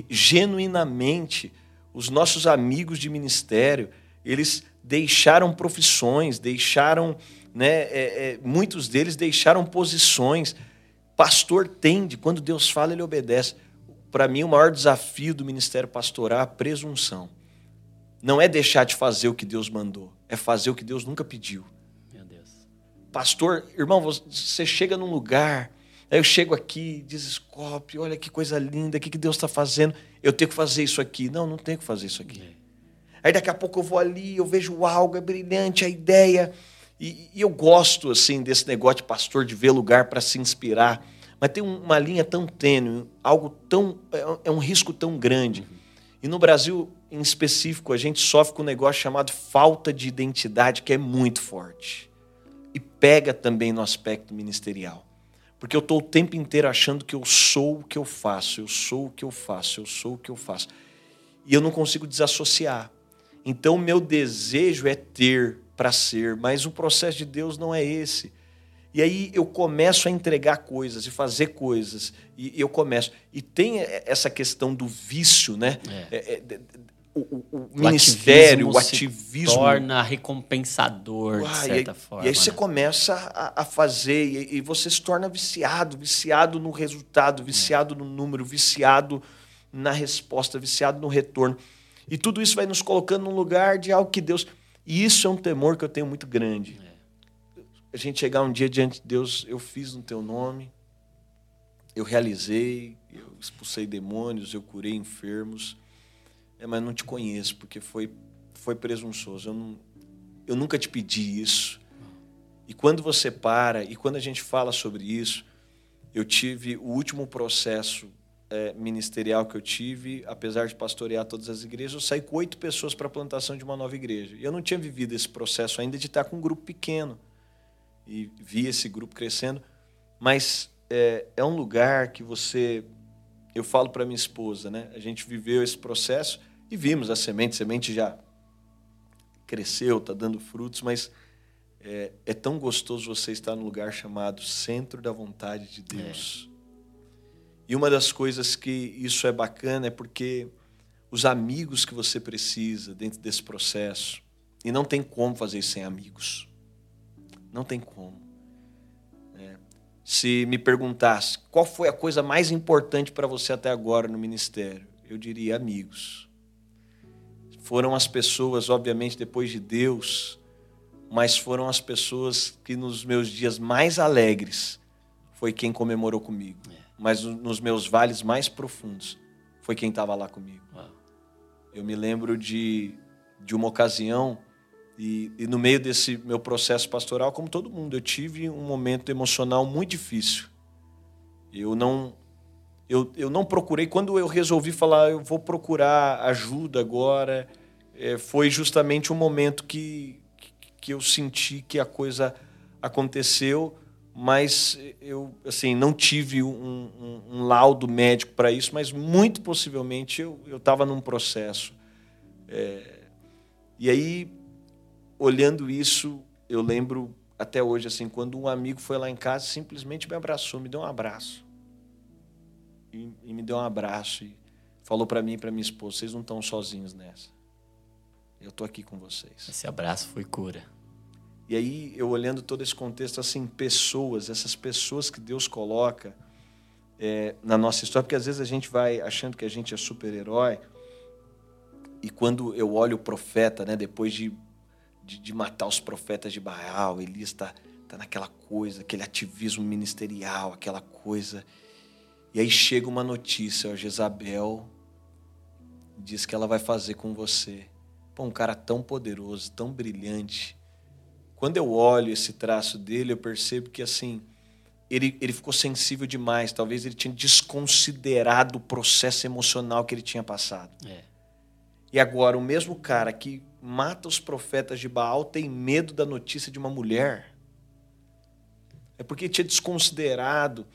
genuinamente, os nossos amigos de ministério, eles deixaram profissões, deixaram, né, é, é, muitos deles deixaram posições. Pastor tende, quando Deus fala, ele obedece. Para mim, o maior desafio do ministério pastoral é a presunção. Não é deixar de fazer o que Deus mandou, é fazer o que Deus nunca pediu. Meu Deus. Pastor, irmão, você chega num lugar, aí eu chego aqui, desescope, olha que coisa linda, o que Deus está fazendo, eu tenho que fazer isso aqui. Não, não tenho que fazer isso aqui. É. Aí daqui a pouco eu vou ali, eu vejo algo, é brilhante a ideia. E, e eu gosto, assim, desse negócio de pastor, de ver lugar para se inspirar. Mas tem uma linha tão tênue, algo tão. É, é um risco tão grande. E no Brasil, em específico, a gente sofre com um negócio chamado falta de identidade, que é muito forte. E pega também no aspecto ministerial. Porque eu estou o tempo inteiro achando que eu sou o que eu faço, eu sou o que eu faço, eu sou o que eu faço. E eu não consigo desassociar. Então, o meu desejo é ter para ser, mas o processo de Deus não é esse. E aí eu começo a entregar coisas e fazer coisas, e eu começo. E tem essa questão do vício, né? É. É, é, o, o, o, ministério, ativismo o ativismo. torna recompensador, de certa e, forma. E aí você né? começa a, a fazer, e, e, você se torna viciado viciado no resultado, viciado no número, viciado na resposta, viciado no retorno. E tudo isso vai nos colocando num lugar de algo que Deus. E isso é um temor que eu tenho muito grande. É. A gente chegar um dia diante de Deus, eu fiz no teu nome, eu realizei, eu expulsei demônios, eu curei enfermos, é, mas não te conheço, porque foi, foi presunçoso. Eu, não, eu nunca te pedi isso. E quando você para, e quando a gente fala sobre isso, eu tive o último processo é, ministerial que eu tive, apesar de pastorear todas as igrejas, eu saí com oito pessoas para a plantação de uma nova igreja. E eu não tinha vivido esse processo ainda de estar com um grupo pequeno. E vi esse grupo crescendo. Mas é, é um lugar que você. Eu falo para minha esposa, né? A gente viveu esse processo e vimos a semente. A semente já cresceu, está dando frutos, mas é, é, tão gostoso você estar num lugar chamado Centro da Vontade de Deus. É. E uma das coisas que isso é bacana é porque os amigos que você precisa dentro desse processo, e não tem como fazer isso sem amigos. Não tem como. Se me perguntasse qual foi a coisa mais importante para você até agora no ministério, eu diria amigos. Foram as pessoas, obviamente, depois de Deus, mas foram as pessoas que nos meus dias mais alegres foi quem comemorou comigo. É mas nos meus vales mais profundos foi quem estava lá comigo. Eu me lembro de, de uma ocasião, e, e, no meio desse meu processo pastoral, como todo mundo, eu tive um momento emocional muito difícil. Eu não, eu, eu não procurei, quando eu resolvi falar, eu vou procurar ajuda agora, é, foi justamente um momento que, que eu senti que a coisa aconteceu mas eu assim não tive um, um, um laudo médico para isso, mas muito possivelmente eu estava num processo. É, e aí, olhando isso, eu lembro até hoje assim, quando um amigo foi lá em casa, simplesmente me abraçou, me deu um abraço e, e me deu um abraço e falou para mim e para minha esposa: vocês não estão sozinhos nessa. Eu estou aqui com vocês. Esse abraço foi cura. E aí, eu olhando todo esse contexto, assim, pessoas, essas pessoas que Deus coloca é, na nossa história, porque às vezes a gente vai achando que a gente é super-herói, e quando eu olho o profeta, né, depois de, de, de matar os profetas de Baal, Elias está tá naquela coisa, aquele ativismo ministerial, aquela coisa. E aí chega uma notícia, ó, Jezabel diz que ela vai fazer com você. Pô, um cara tão poderoso, tão brilhante, quando eu olho esse traço dele, eu percebo que assim ele, ele ficou sensível demais. Talvez ele tinha desconsiderado o processo emocional que ele tinha passado. É. E agora, o mesmo cara que mata os profetas de Baal tem medo da notícia de uma mulher. É porque tinha desconsiderado.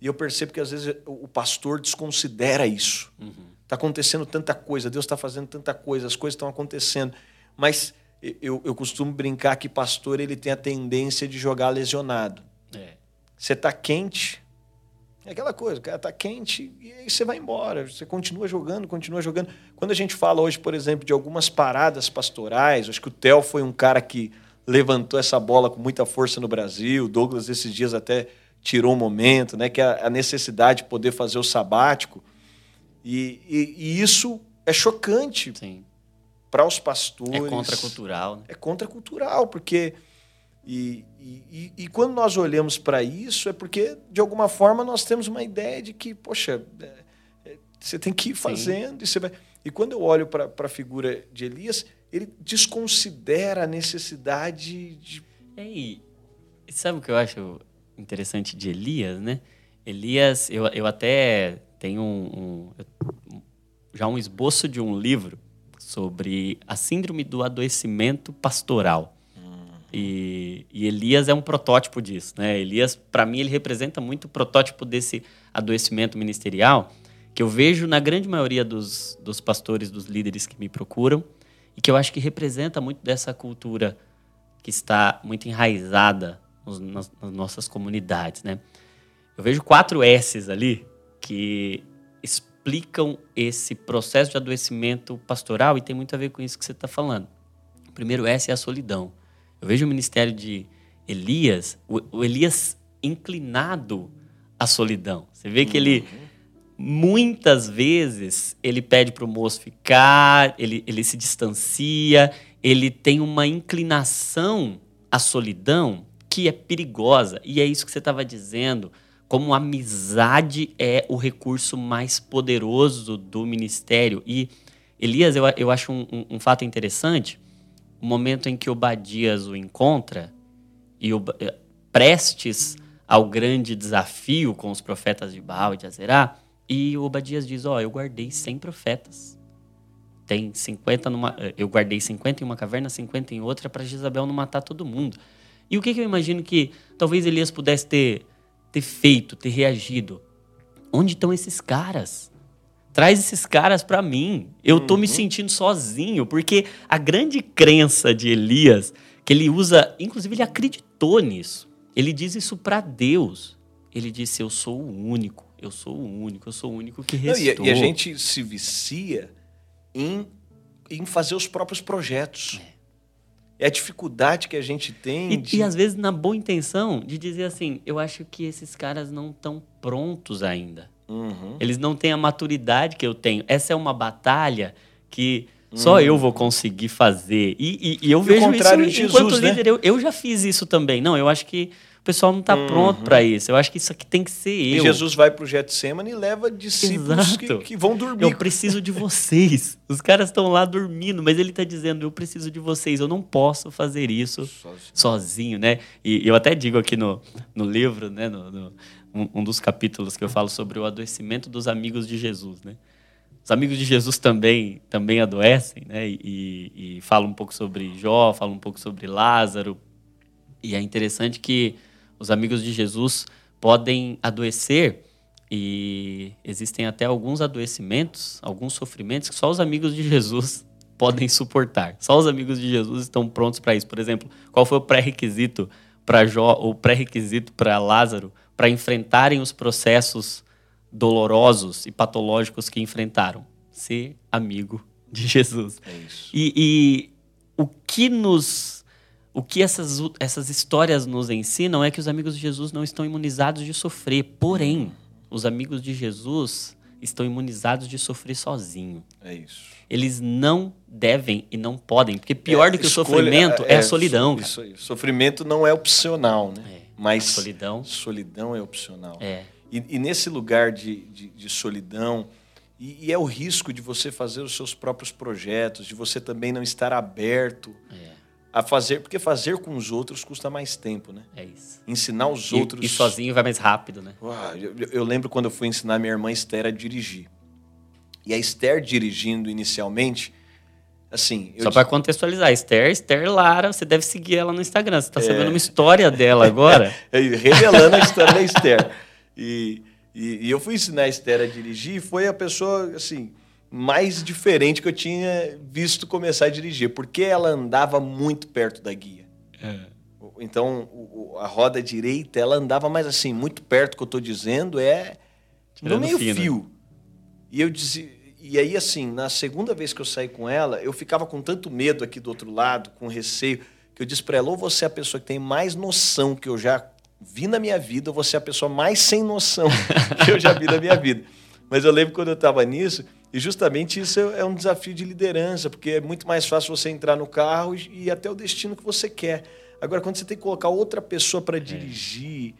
E eu percebo que às vezes o pastor desconsidera isso. Está uhum. acontecendo tanta coisa, Deus está fazendo tanta coisa, as coisas estão acontecendo. Mas eu, eu costumo brincar que pastor ele tem a tendência de jogar lesionado. É. Você está quente, é aquela coisa, o cara tá quente e aí você vai embora. Você continua jogando, continua jogando. Quando a gente fala hoje, por exemplo, de algumas paradas pastorais, acho que o Theo foi um cara que levantou essa bola com muita força no Brasil. O Douglas, esses dias, até tirou um momento, né? Que é a necessidade de poder fazer o sabático. E, e, e isso é chocante para os pastores. É contracultural. Né? É contracultural, porque e, e, e, quando nós olhamos para isso, é porque, de alguma forma, nós temos uma ideia de que, poxa, é, é, você tem que ir fazendo. E, você vai... e quando eu olho para a figura de Elias, ele desconsidera a necessidade de. É, e sabe o que eu acho interessante de Elias, né? Elias, eu, eu até tenho um, um, já um esboço de um livro sobre a síndrome do adoecimento pastoral. E, e, Elias é um protótipo disso, né? Elias, para mim, ele representa muito o protótipo desse adoecimento ministerial que eu vejo na grande maioria dos, dos pastores, dos líderes que me procuram e que eu acho que representa muito dessa cultura que está muito enraizada nos, nas, nas nossas comunidades, né? Eu vejo quatro S's ali que explicam esse processo de adoecimento pastoral e tem muito a ver com isso que você está falando. O primeiro S é a solidão. Eu vejo o ministério de Elias, o, o Elias inclinado à solidão. Você vê que ele muitas vezes ele pede para o moço ficar, ele, ele se distancia, ele tem uma inclinação à solidão que é perigosa. E é isso que você estava dizendo, como a amizade é o recurso mais poderoso do ministério. E Elias, eu, eu acho um, um, um fato interessante, o momento em que Obadias o encontra e o, eh, prestes ao grande desafio com os profetas de Baal e de Azerá, e o Obadias diz: Ó, oh, eu guardei 100 profetas. Tem 50 numa. Eh, eu guardei 50 em uma caverna, 50 em outra, para Jezabel não matar todo mundo. E o que, que eu imagino que talvez Elias pudesse ter, ter feito, ter reagido? Onde estão esses caras? Traz esses caras para mim. Eu tô uhum. me sentindo sozinho, porque a grande crença de Elias, que ele usa, inclusive ele acreditou nisso. Ele diz isso para Deus. Ele disse: Eu sou o único, eu sou o único, eu sou o único que restou. Não, e, a, e, a, gente se vicia em, em fazer os próprios projetos. É. é a dificuldade que a gente tem. E, de... e às vezes na boa intenção de dizer assim: eu acho que esses caras não estão prontos ainda. Uhum. Eles não têm a maturidade que eu tenho. Essa é uma batalha que só uhum. eu vou conseguir fazer. E, e, e eu e vejo isso Jesus, enquanto né? líder. Eu, eu já fiz isso também. Não, eu acho que o pessoal não está uhum. pronto para isso. Eu acho que isso aqui tem que ser eu. E Jesus vai para o Getsemane e leva discípulos que, que, vão dormir. Eu preciso de vocês. Os caras estão lá dormindo, mas ele está dizendo: eu preciso de vocês. Eu não posso fazer isso sozinho, sozinho né? E eu até digo aqui no, no livro, né? No, no, um, um dos capítulos que eu falo sobre o adoecimento dos amigos de Jesus, né? Os amigos de Jesus também, também adoecem, né? E, e, falam um pouco sobre Jó, falam um pouco sobre Lázaro. E é interessante que os amigos de Jesus podem adoecer e existem até alguns adoecimentos, alguns sofrimentos que só os amigos de Jesus podem suportar. Só os amigos de Jesus estão prontos para isso. Por exemplo, qual foi o pré-requisito para Jó, ou pré-requisito para Lázaro para enfrentarem os processos dolorosos e patológicos que enfrentaram. Ser amigo de Jesus. É isso. E, e o que nos. O que essas, essas histórias nos ensinam é que os amigos de Jesus não estão imunizados de sofrer. Porém, os amigos de Jesus estão imunizados de sofrer sozinho. É isso. Eles não devem e não podem, porque pior é, do que escolha, o sofrimento é, é, a solidão. Isso, isso, Sofrimento não é opcional, né? É. Mas solidão. solidão é opcional. É. E, e nesse lugar de, de, de solidão, e, e, é o risco de você fazer os seus próprios projetos, de você também não estar aberto é. a fazer, porque fazer com os outros custa mais tempo, né? É isso. Ensinar os e, outros. E sozinho vai mais rápido, né? Uau, eu, eu, lembro quando eu fui ensinar minha irmã Esther a dirigir. E a Esther dirigindo inicialmente, assim. Só para contextualizar, Esther, Esther Lara, você deve seguir ela no Instagram. Você está é... sabendo uma história dela agora. é, revelando a história da Esther. E, e, e, eu fui ensinar a Esther a dirigir e foi a pessoa, assim, mais diferente que eu tinha visto começar a dirigir, porque ela andava muito perto da guia. É. Então, o, a roda direita, ela andava mais assim, muito perto, que eu estou dizendo, é no meio fino. fio. E eu dizia, e aí assim, na segunda vez que eu saí com ela, eu ficava com tanto medo aqui do outro lado, com receio, que eu disse para ela: ou você é a pessoa que tem mais noção que eu já vi na minha vida, ou você é a pessoa mais sem noção que eu já vi na minha vida. Mas eu lembro quando eu estava nisso, e justamente isso é um desafio de liderança, porque é muito mais fácil você entrar no carro e ir até o destino que você quer. Agora, quando você tem que colocar outra pessoa para é. dirigir,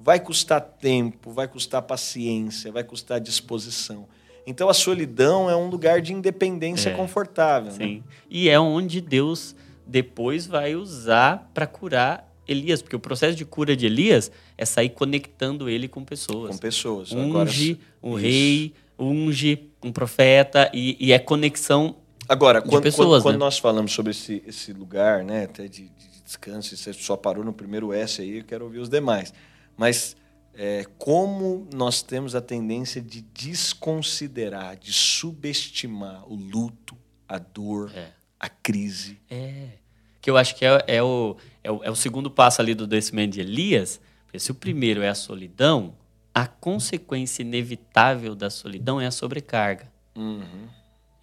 vai custar tempo, vai custar paciência, vai custar disposição. Então a solidão é um lugar de independência é, confortável. Sim. Né? E é onde Deus depois vai usar para curar Elias, porque o processo de cura de Elias é sair conectando ele com pessoas. Com pessoas. Unge Agora, um rei, unge um profeta e, e é conexão Agora, de quando, pessoas, quando, né? quando, nós falamos sobre esse, esse lugar, né, até de, de descanso, você só parou no primeiro S aí, eu quero ouvir os demais. Mas é, como nós temos a tendência de desconsiderar, de subestimar o luto, a dor, é. a crise. É. Que eu acho que é, é, o, é, o, é o segundo passo ali do descimento de Elias. Porque se o primeiro é a solidão, a consequência inevitável da solidão é a sobrecarga. Uhum.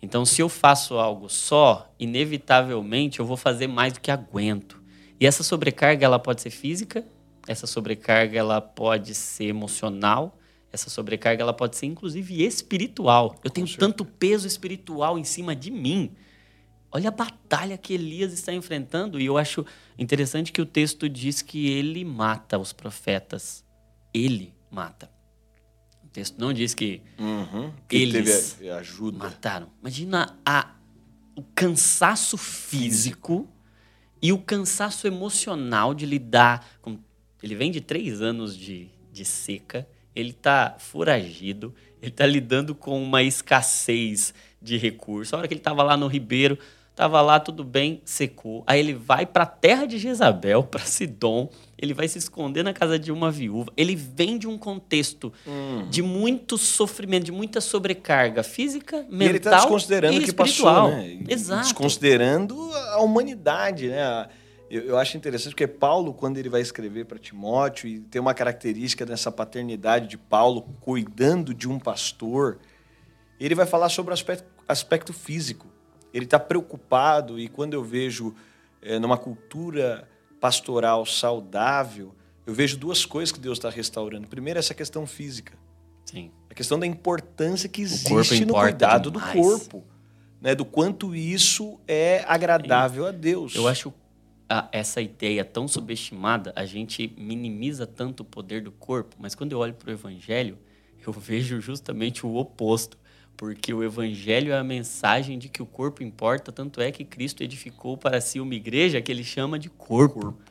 Então, se eu faço algo só, inevitavelmente eu vou fazer mais do que aguento. E essa sobrecarga ela pode ser física, essa sobrecarga ela pode ser emocional, essa sobrecarga ela pode ser inclusive espiritual. Eu tenho tanto peso espiritual em cima de mim. Olha a batalha que Elias está enfrentando e eu acho interessante que o texto diz que ele mata os profetas. Ele mata. O texto não diz que, uhum, que eles ajuda. mataram. Imagina a, o cansaço físico e o cansaço emocional de lidar com. Ele vem de três anos de, de seca, ele está foragido, ele está lidando com uma escassez de recursos. A hora que ele estava lá no Ribeiro, estava lá tudo bem, secou. Aí ele vai para a terra de Jezabel, para Sidom, ele vai se esconder na casa de uma viúva. Ele vem de um contexto uhum. de muito sofrimento, de muita sobrecarga física, mental e ele está desconsiderando e que passou, né? Exato. Desconsiderando a humanidade, né? Eu, eu acho interessante porque Paulo, quando ele vai escrever para Timóteo, e tem uma característica dessa paternidade de Paulo cuidando de um pastor, ele vai falar sobre o aspecto, aspecto físico. Ele está preocupado, e quando eu vejo é, numa cultura pastoral saudável, eu vejo duas coisas que Deus está restaurando. Primeiro, essa questão física. Sim. A questão da importância que existe no cuidado demais. do corpo. Né, do quanto isso é agradável a Deus. Eu acho a, essa ideia tão subestimada, a gente minimiza tanto o poder do corpo, mas quando eu olho para o Evangelho, eu vejo justamente o oposto. Porque o Evangelho é a mensagem de que o corpo importa, tanto é que Cristo edificou para si uma igreja que ele chama de corpo. corpo.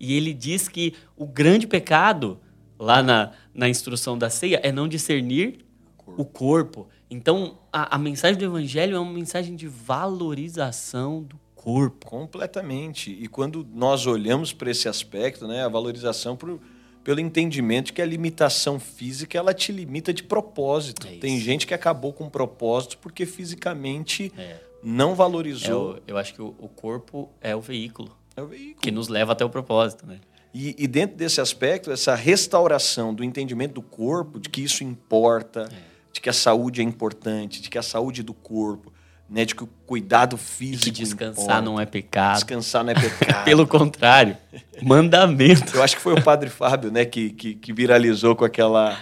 E ele diz que o grande pecado, lá na, na instrução da ceia, é não discernir corpo. o corpo. Então, a, a mensagem do Evangelho é uma mensagem de valorização do corpo. Completamente. E quando nós olhamos para esse aspecto, né, a valorização pro pelo entendimento que a limitação física ela te limita de propósito. É Tem gente que acabou com propósito porque fisicamente é. não valorizou. É o, eu acho que o, o, corpo é o veículo. É o veículo. Que nos leva até o propósito, né? E, e dentro desse aspecto, essa restauração do entendimento do corpo, de que isso importa, é. de que a saúde é importante, de que a saúde do corpo, né, de que o cuidado físico. E que descansar importa. não é pecado. Descansar não é pecado. Pelo contrário, mandamento. Eu acho que foi o padre Fábio né, que, que, que, viralizou com aquela,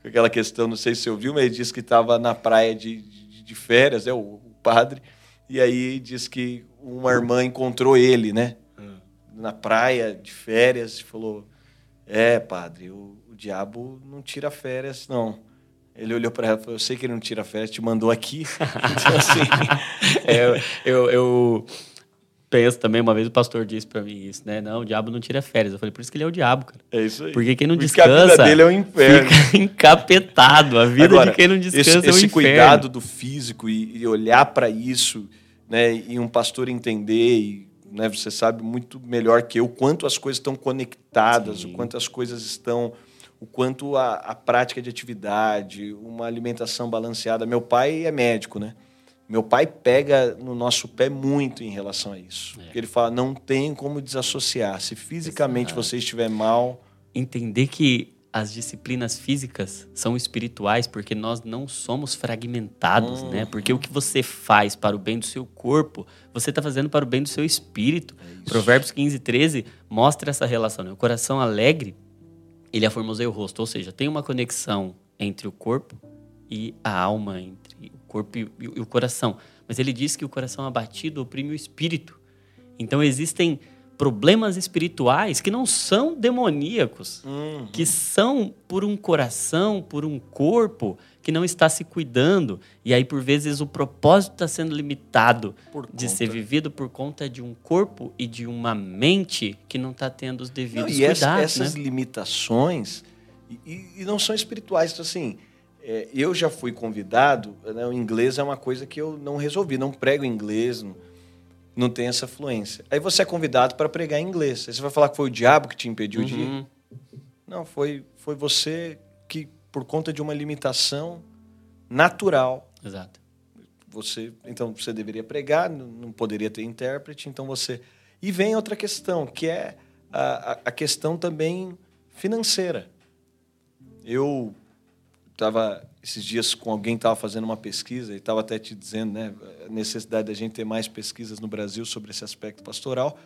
com aquela questão, não sei se você ouviu, mas ele disse que estava na praia de, de, de férias, é, o, o, padre, e aí disse que uma irmã encontrou ele, né? Hum. Na praia de férias, e falou: É, padre, o, o diabo não tira férias, não. Ele olhou para ela e falou: Eu sei que ele não tira férias, te mandou aqui. então, assim. é, eu, eu, penso também, uma vez o pastor disse para mim isso, né? Não, o diabo não tira férias. Eu falei: Por isso que ele é o diabo, cara. É isso aí. Porque quem não Porque descansa. a vida dele é um inferno. Fica encapetado. A vida Agora, de quem não descansa esse, é um esse inferno. cuidado do físico e, e olhar para isso né, e um pastor entender, e, né, você sabe muito melhor que eu, quanto as coisas estão conectadas, Sim. o quanto as coisas estão o quanto a, a, prática de atividade, uma alimentação balanceada. Meu pai é médico, né? Meu pai pega no nosso pé muito em relação a isso. É. Ele fala, não tem como desassociar. Se fisicamente Exato. você estiver mal... Entender que as disciplinas físicas são espirituais porque nós não somos fragmentados, né? Porque o que você faz para o bem do seu corpo, você está fazendo para o bem do seu espírito. É Provérbios 15, 13 mostra essa relação. Né? O coração alegre ele aformoseia o rosto, ou seja, tem uma conexão entre o corpo e a alma, entre o corpo e, e o coração. Mas ele diz que o coração abatido oprime o espírito. Então existem problemas espirituais que não são demoníacos, uhum. que são por um coração, por um corpo que não está se cuidando. E aí, por vezes, o propósito está sendo limitado por de conta. ser vivido por conta de um corpo e de uma mente que não está tendo os devidos não, e cuidados. Essas né? limitações, e, e, não são espirituais. Então, assim, é, eu já fui convidado, né, o inglês é uma coisa que eu não resolvi, não prego inglês, não, não tenho essa fluência. Aí você é convidado para pregar inglês. Aí você vai falar que foi o diabo que te impediu uhum. de ir? Uhum. Não, foi, foi você por conta de uma limitação natural. Exato. Você, então você deveria pregar, não poderia ter intérprete, então você. E vem outra questão, que é a, a questão também financeira. Eu estava esses dias com alguém estava fazendo uma pesquisa e estava até te dizendo, né, a necessidade da gente ter mais pesquisas no Brasil sobre esse aspecto pastoral.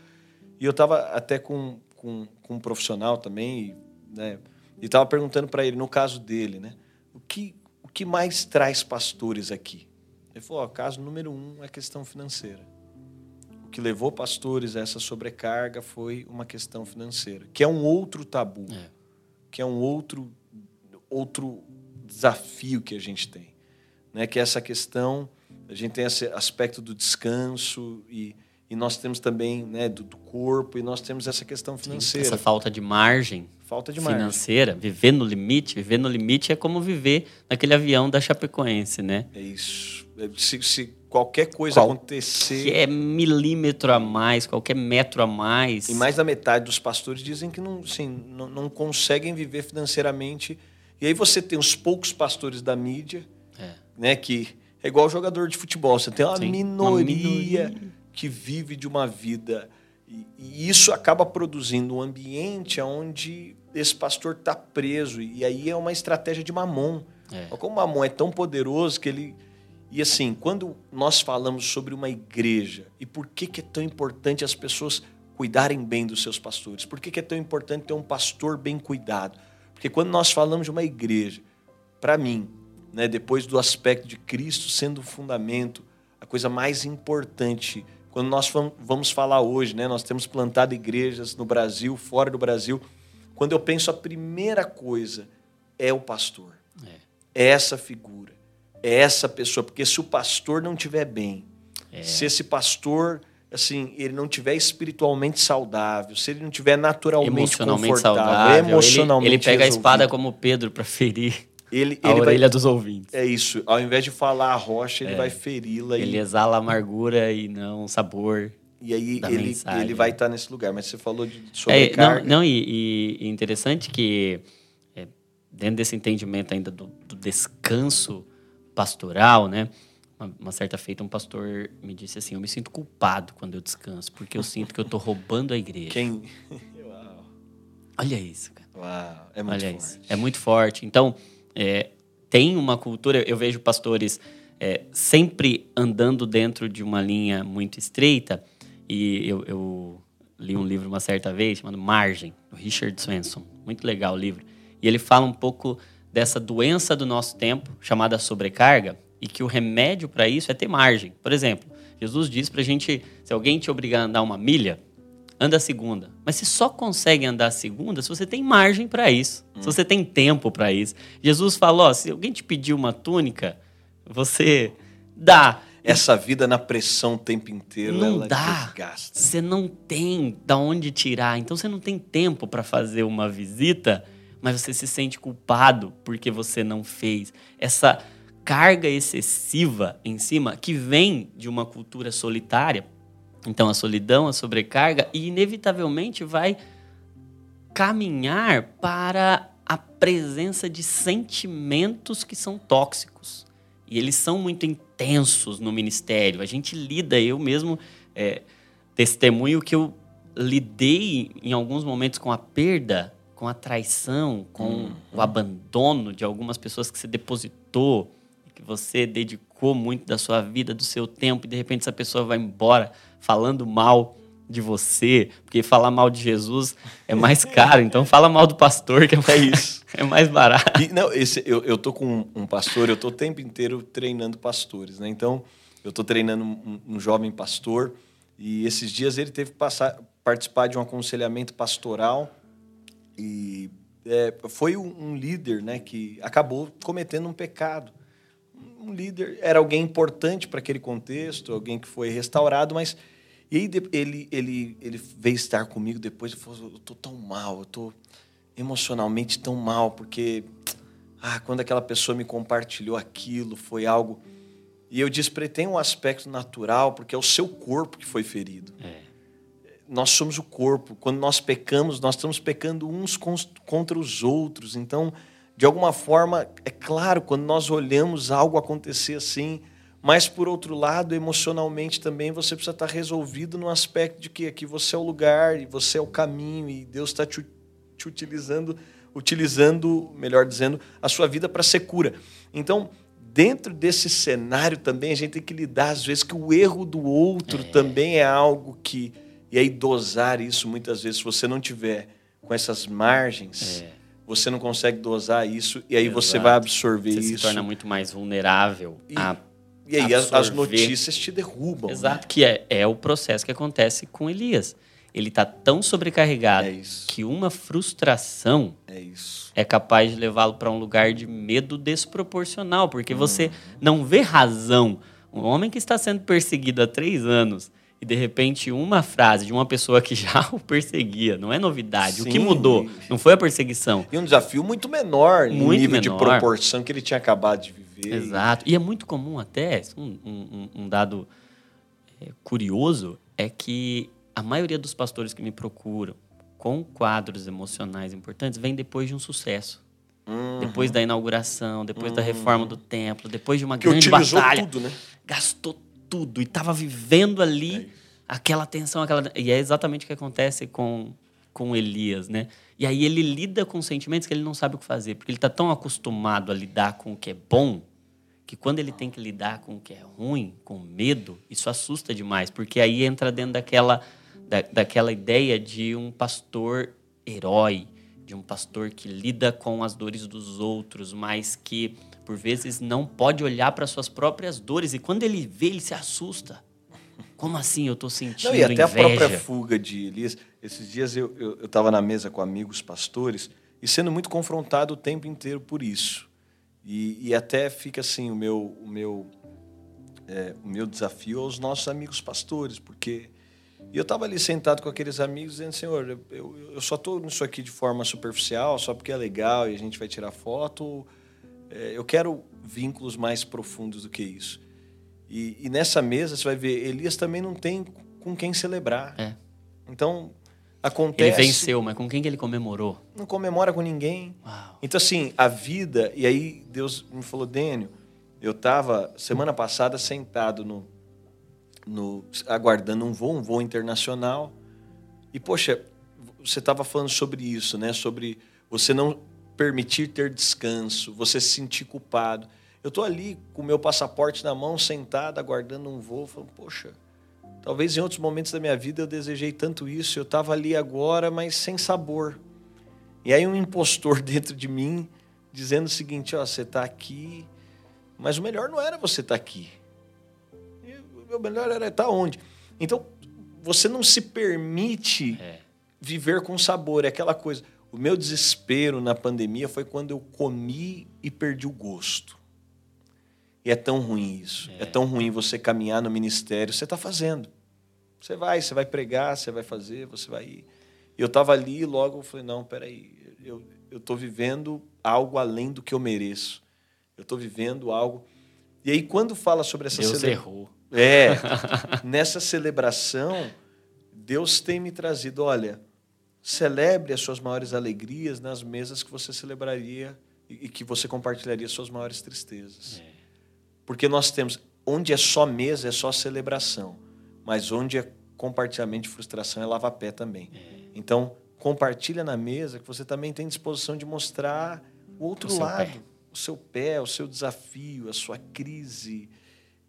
E eu estava até com, com, com um profissional também, né, e estava perguntando para ele, no caso dele, né? O que, o que mais traz pastores aqui? Ele falou: o caso número um é a questão financeira. O que levou pastores a essa sobrecarga foi uma questão financeira, que é um outro tabu, é. que é um outro, outro desafio que a gente tem. Né? Que é essa questão, a gente tem esse aspecto do descanso e, e nós temos também né, do, do corpo e nós temos essa questão financeira. Essa falta de margem Falta de financeira, margem. viver no limite. Viver no limite é como viver naquele avião da Chapecoense, né? É isso. É, se, se qualquer coisa Qual, acontecer. Qualquer milímetro a mais, qualquer metro a mais. E mais da metade dos pastores dizem que não, assim, não, não conseguem viver financeiramente. E aí você tem os poucos pastores da mídia, é. né? Que é igual jogador de futebol. Você tem uma, Sim, minoria, uma minoria que vive de uma vida e, e isso acaba produzindo um ambiente onde esse pastor está preso. E aí é uma estratégia de mamon. É. Como o mamon é tão poderoso que ele. E assim, quando nós falamos sobre uma igreja e por que, que é tão importante as pessoas cuidarem bem dos seus pastores, por que, que é tão importante ter um pastor bem cuidado? Porque quando nós falamos de uma igreja, para mim, né, depois do aspecto de Cristo sendo o fundamento, a coisa mais importante quando nós vamos falar hoje, né, nós temos plantado igrejas no Brasil, fora do Brasil. Quando eu penso a primeira coisa é o pastor. É, é essa figura. É essa pessoa. Porque se o pastor não estiver bem, é. se esse pastor assim, ele não tiver espiritualmente saudável, se ele não tiver naturalmente emocionalmente confortável, saudável, emocionalmente ele, ele pega resolvido. a espada como Pedro para ferir ele, a ele orelha vai, dos ouvintes. É isso. Ao invés de falar a rocha, ele é. vai feri-la. Ele e... exala amargura e não sabor. E aí ele, ele vai estar nesse lugar. Mas você falou de sobrecarga. É, não, não, e, e interessante que é, dentro desse entendimento ainda do, do descanso pastoral, né? Uma, uma, certa feita, um pastor me disse assim: Eu me sinto culpado quando eu descanso, porque eu sinto que eu estou roubando a igreja. Quem? Olha isso, cara. Uau, é muito Olha forte. Isso. É muito forte. Então, é, tem uma cultura, eu vejo pastores é, sempre andando dentro de uma linha muito estreita, e eu, eu, li um livro uma certa vez chamado Margem, do Richard Swenson. Muito legal o livro. E ele fala um pouco dessa doença do nosso tempo, chamada sobrecarga, e que o remédio para isso é ter margem. Por exemplo, Jesus diz para a gente: se alguém te obrigar a andar uma milha, anda a segunda. Mas você só consegue andar a segunda se você tem margem para isso, hum. se você tem tempo para isso. Jesus falou: se alguém te pedir uma túnica, você dá. Essa vida na pressão o tempo inteiro, não ela dá. desgasta. Você não tem da onde tirar. Então você não tem tempo para fazer uma visita, mas você se sente culpado porque você não fez. Essa carga excessiva em cima que vem de uma cultura solitária. Então, a solidão, a sobrecarga, e inevitavelmente vai caminhar para a presença de sentimentos que são tóxicos. E eles são muito intensos no ministério. A gente lida, eu mesmo é, testemunho que eu lidei em alguns momentos com a perda, com a traição, com uhum. o abandono de algumas pessoas que você depositou, que você dedicou muito da sua vida, do seu tempo, e de repente essa pessoa vai embora falando mal de você, porque falar mal de Jesus é mais caro, então fala mal do pastor, que é mais, isso. é mais barato. E, não, esse, eu, eu tô com um pastor, eu tô o tempo inteiro treinando pastores, né? Então, eu tô treinando um, um jovem pastor, e esses dias ele teve que passar, participar de um aconselhamento pastoral, e é, foi um, um líder né, que acabou cometendo um pecado. Um líder era alguém importante para aquele contexto, alguém que foi restaurado, mas e aí ele, ele, ele veio estar comigo depois e falou: Eu estou tão mal, eu estou emocionalmente tão mal, porque ah, quando aquela pessoa me compartilhou aquilo, foi algo. E eu disse para ele: tem um aspecto natural, porque é o seu corpo que foi ferido. É. Nós somos o corpo. Quando nós pecamos, nós estamos pecando uns contra os outros. Então, de alguma forma, é claro, quando nós olhamos algo acontecer assim mas, por outro lado, emocionalmente também você precisa estar resolvido no aspecto de que aqui você é o lugar e você é o caminho e Deus está te, te utilizando, utilizando, melhor dizendo, a sua vida para ser cura. Então, dentro desse cenário também a gente tem que lidar às vezes que o erro do outro é. também é algo que e aí dosar isso muitas vezes se você não tiver com essas margens é. Você não consegue dosar isso e aí Exato. você vai absorver você isso se torna muito mais vulnerável e, a e aí as, as, notícias te derrubam. Exato, né? que é, é o processo que acontece com Elias. Ele está tão sobrecarregado é que uma frustração é, é capaz de levá-lo para um lugar de medo desproporcional, porque uhum. você não vê razão. Um homem que está sendo perseguido há três anos e de repente uma frase de uma pessoa que já o perseguia, não é novidade. Sim. O que mudou não foi a perseguição. E um desafio muito menor muito em nível menor. de proporção que ele tinha acabado de viver. Exato. E é muito comum até, um, um, um dado é, curioso, é que a maioria dos pastores que me procuram com quadros emocionais importantes vem depois de um sucesso. Uhum. Depois da inauguração, depois uhum. da reforma do templo, depois de uma que grande batalha. Tudo, né? Gastou tudo e estava vivendo ali é aquela tensão, aquela e é exatamente o que acontece com com Elias, né? E aí ele lida com sentimentos que ele não sabe o que fazer, porque ele está tão acostumado a lidar com o que é bom, que quando ele tem que lidar com o que é ruim, com medo, isso assusta demais, porque aí entra dentro daquela, da, daquela ideia de um pastor herói, de um pastor que lida com as dores dos outros, mas que por vezes não pode olhar para suas próprias dores e quando ele vê, ele se assusta. Como assim eu estou sentindo não, e até inveja? a própria fuga de Elias. Esses dias eu estava na mesa com amigos pastores e sendo muito confrontado o tempo inteiro por isso. E, e até fica assim o meu, o meu, é, o meu desafio aos nossos amigos pastores, porque eu estava ali sentado com aqueles amigos dizendo, Senhor, eu, eu, eu só estou nisso aqui de forma superficial, só porque é legal e a gente vai tirar foto. É, eu quero vínculos mais profundos do que isso. E, e, nessa mesa você vai ver, Elias também não tem com quem celebrar. É. Então, acontece. Ele venceu, mas com quem que ele comemorou? Não comemora com ninguém. Uau. Então, assim, a vida. E aí Deus me falou, Dênio, eu estava semana passada sentado no, no, aguardando um voo, um voo internacional. E, poxa, você estava falando sobre isso, né? Sobre você não permitir ter descanso, você se sentir culpado. Eu estou ali com o meu passaporte na mão, sentado, aguardando um voo, falando, poxa, Talvez em outros momentos da minha vida eu desejei tanto isso, eu estava ali agora, mas sem sabor. E aí um impostor dentro de mim dizendo o seguinte, ó, você está aqui, mas o melhor não era você estar tá aqui. O melhor era estar onde? Então, você não se permite é. viver com sabor, é aquela coisa. O meu desespero na pandemia foi quando eu comi e perdi o gosto. E é tão ruim isso. É, é tão ruim você caminhar no ministério. Você está fazendo. Você vai, você vai pregar, você vai fazer, você vai ir. E eu estava ali e logo eu falei, não, peraí, eu estou vivendo algo além do que eu mereço. Eu estou vivendo algo... E aí, quando fala sobre essa Deus cele- errou. É, nessa celebração, Deus tem me trazido, olha, celebre as suas maiores alegrias nas mesas que você celebraria e que você compartilharia suas maiores tristezas. Porque nós temos, onde é só mesa, é só celebração. Mas onde é compartilhamento de frustração, é lava-pé também. Então, compartilha na mesa que você também tem disposição de mostrar o outro O lado. pé. O seu pé, o seu desafio, a sua crise.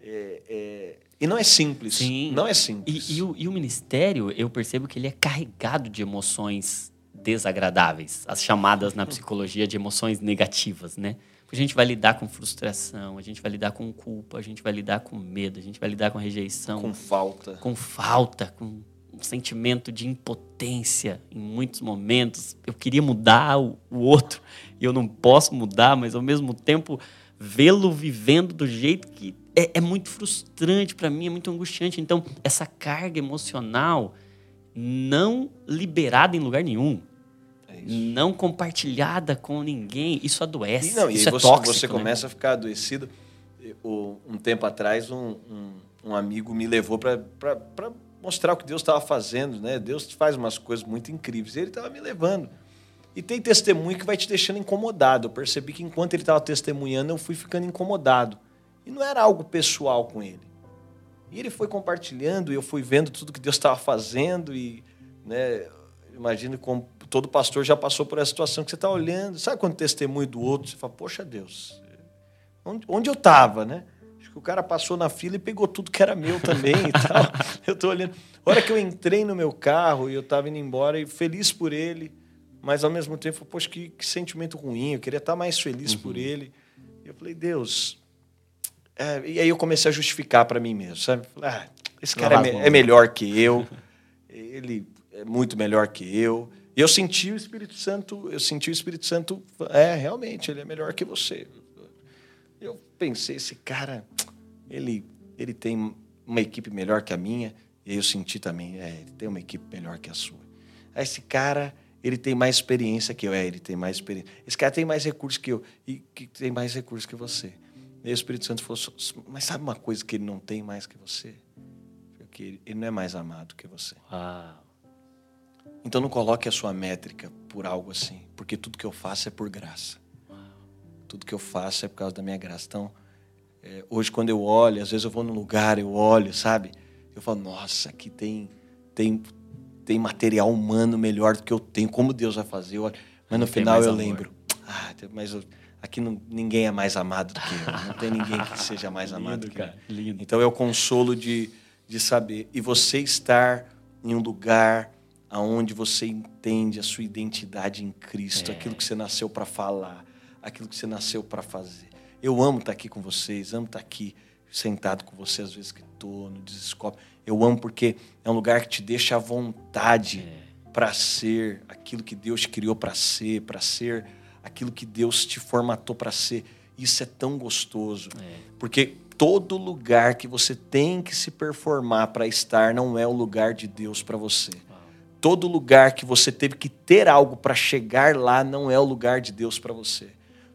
É, é, E não é simples. Sim. Não é simples. E, e o, e o ministério, eu percebo que ele é carregado de emoções desagradáveis, as chamadas na psicologia de emoções negativas, né? A gente vai lidar com frustração, a gente vai lidar com culpa, a gente vai lidar com medo, a gente vai lidar com rejeição, Com falta. com falta, com um sentimento de impotência em muitos momentos. Eu queria mudar o, o outro e eu não posso mudar, mas ao mesmo tempo vê-lo vivendo do jeito que é, é muito frustrante para mim, é muito angustiante. Então, essa carga emocional não liberada em lugar nenhum, É não compartilhada com ninguém, isso adoece. E, não, e isso é você, tóxico. você né? começa a ficar adoecido. Um tempo atrás, um, um, um amigo me levou para mostrar o que Deus estava fazendo. Né? Deus faz umas coisas muito incríveis. E ele estava me levando. E tem testemunho que vai te deixando incomodado. Eu percebi que enquanto ele estava testemunhando, eu fui ficando incomodado. E não era algo pessoal com ele. E ele foi compartilhando, e eu fui vendo tudo que Deus estava fazendo. E né, imagino como todo pastor já passou por essa situação que você está olhando. Sabe quando testemunho do outro, você fala, poxa Deus, onde, onde eu estava, né? Acho que o cara passou na fila e pegou tudo que era meu também e tal. Eu estou olhando. A hora que eu entrei no meu carro e eu estava indo embora, e feliz por ele, mas ao mesmo tempo, poxa, que, que sentimento ruim, eu queria estar mais feliz por ele. E eu falei, Deus. É, e aí eu comecei a justificar para mim mesmo, sabe? Falei, ah, esse cara é, é melhor que eu, ele é muito melhor que eu. E eu senti o Espírito Santo, eu senti o Espírito Santo, é, realmente, ele é melhor que você. Eu pensei, esse cara, ele, ele tem uma equipe melhor que a minha, e aí eu senti também, é, ele tem uma equipe melhor que a sua. Aí esse cara, ele tem mais experiência que eu, é, ele tem mais experiência. Esse cara tem mais recursos que eu, e que tem mais recursos que você. E aí o Espírito Santo falou, mas sabe uma coisa que ele não tem mais que você? Que ele, ele não é mais amado que você. Uau. Então não coloque a sua métrica por algo assim, porque tudo que eu faço é por graça. Tudo que eu faço é por causa da minha graça. Então, é, hoje quando eu olho, às vezes eu vou num lugar, eu olho, sabe? Eu falo, nossa, aqui tem tem tem material humano melhor do que eu tenho. Como Deus vai fazer? Eu mas no Tem final eu amor. lembro, ah, mas eu- aqui não, ninguém é mais amado do que eu. Não tem ninguém que seja mais amado Lindo, do que eu. cara. Lindo. Então é o consolo de, de saber. E você estar em um lugar aonde você entende a sua identidade em Cristo, É. aquilo que você nasceu para falar, aquilo que você nasceu para fazer. Eu amo estar aqui com vocês, amo estar aqui sentado com você às vezes que estou no desescope. Eu amo porque é um lugar que te deixa à vontade É. para ser aquilo que Deus te criou para ser, para ser aquilo que Deus te formatou para ser. Isso é tão gostoso. É. Porque todo lugar que você tem que se performar para estar não é o lugar de Deus para você. Todo lugar que você teve que ter algo para chegar lá não é o lugar de Deus para você.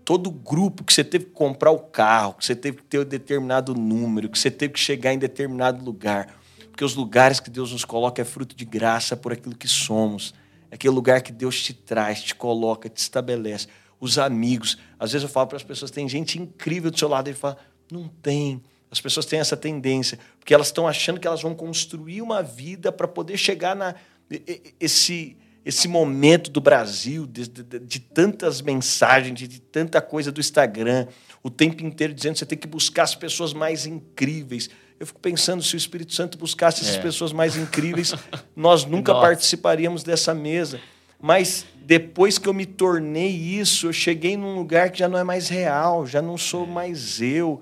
Todo grupo que você teve que comprar o carro, que você teve que ter um determinado número, que você teve que chegar em determinado lugar. Porque os lugares que Deus nos coloca é fruto de graça por aquilo que somos. É aquele lugar que Deus te traz, te coloca, te estabelece. Os amigos. Às vezes eu falo para as pessoas, tem gente incrível do seu lado. Ele fala, não tem. As pessoas têm essa tendência, porque elas estão achando que elas vão construir uma vida para poder chegar na e- e- esse esse momento do Brasil, de, de- de tantas mensagens, de, de tanta coisa do Instagram, o tempo inteiro dizendo que você tem que buscar as pessoas mais incríveis. Eu fico pensando, se o Espírito Santo buscasse essas É. pessoas mais incríveis, nós nunca Nossa. participaríamos dessa mesa. Mas depois que eu me tornei isso, eu cheguei num lugar que já não é mais real, já não sou mais eu.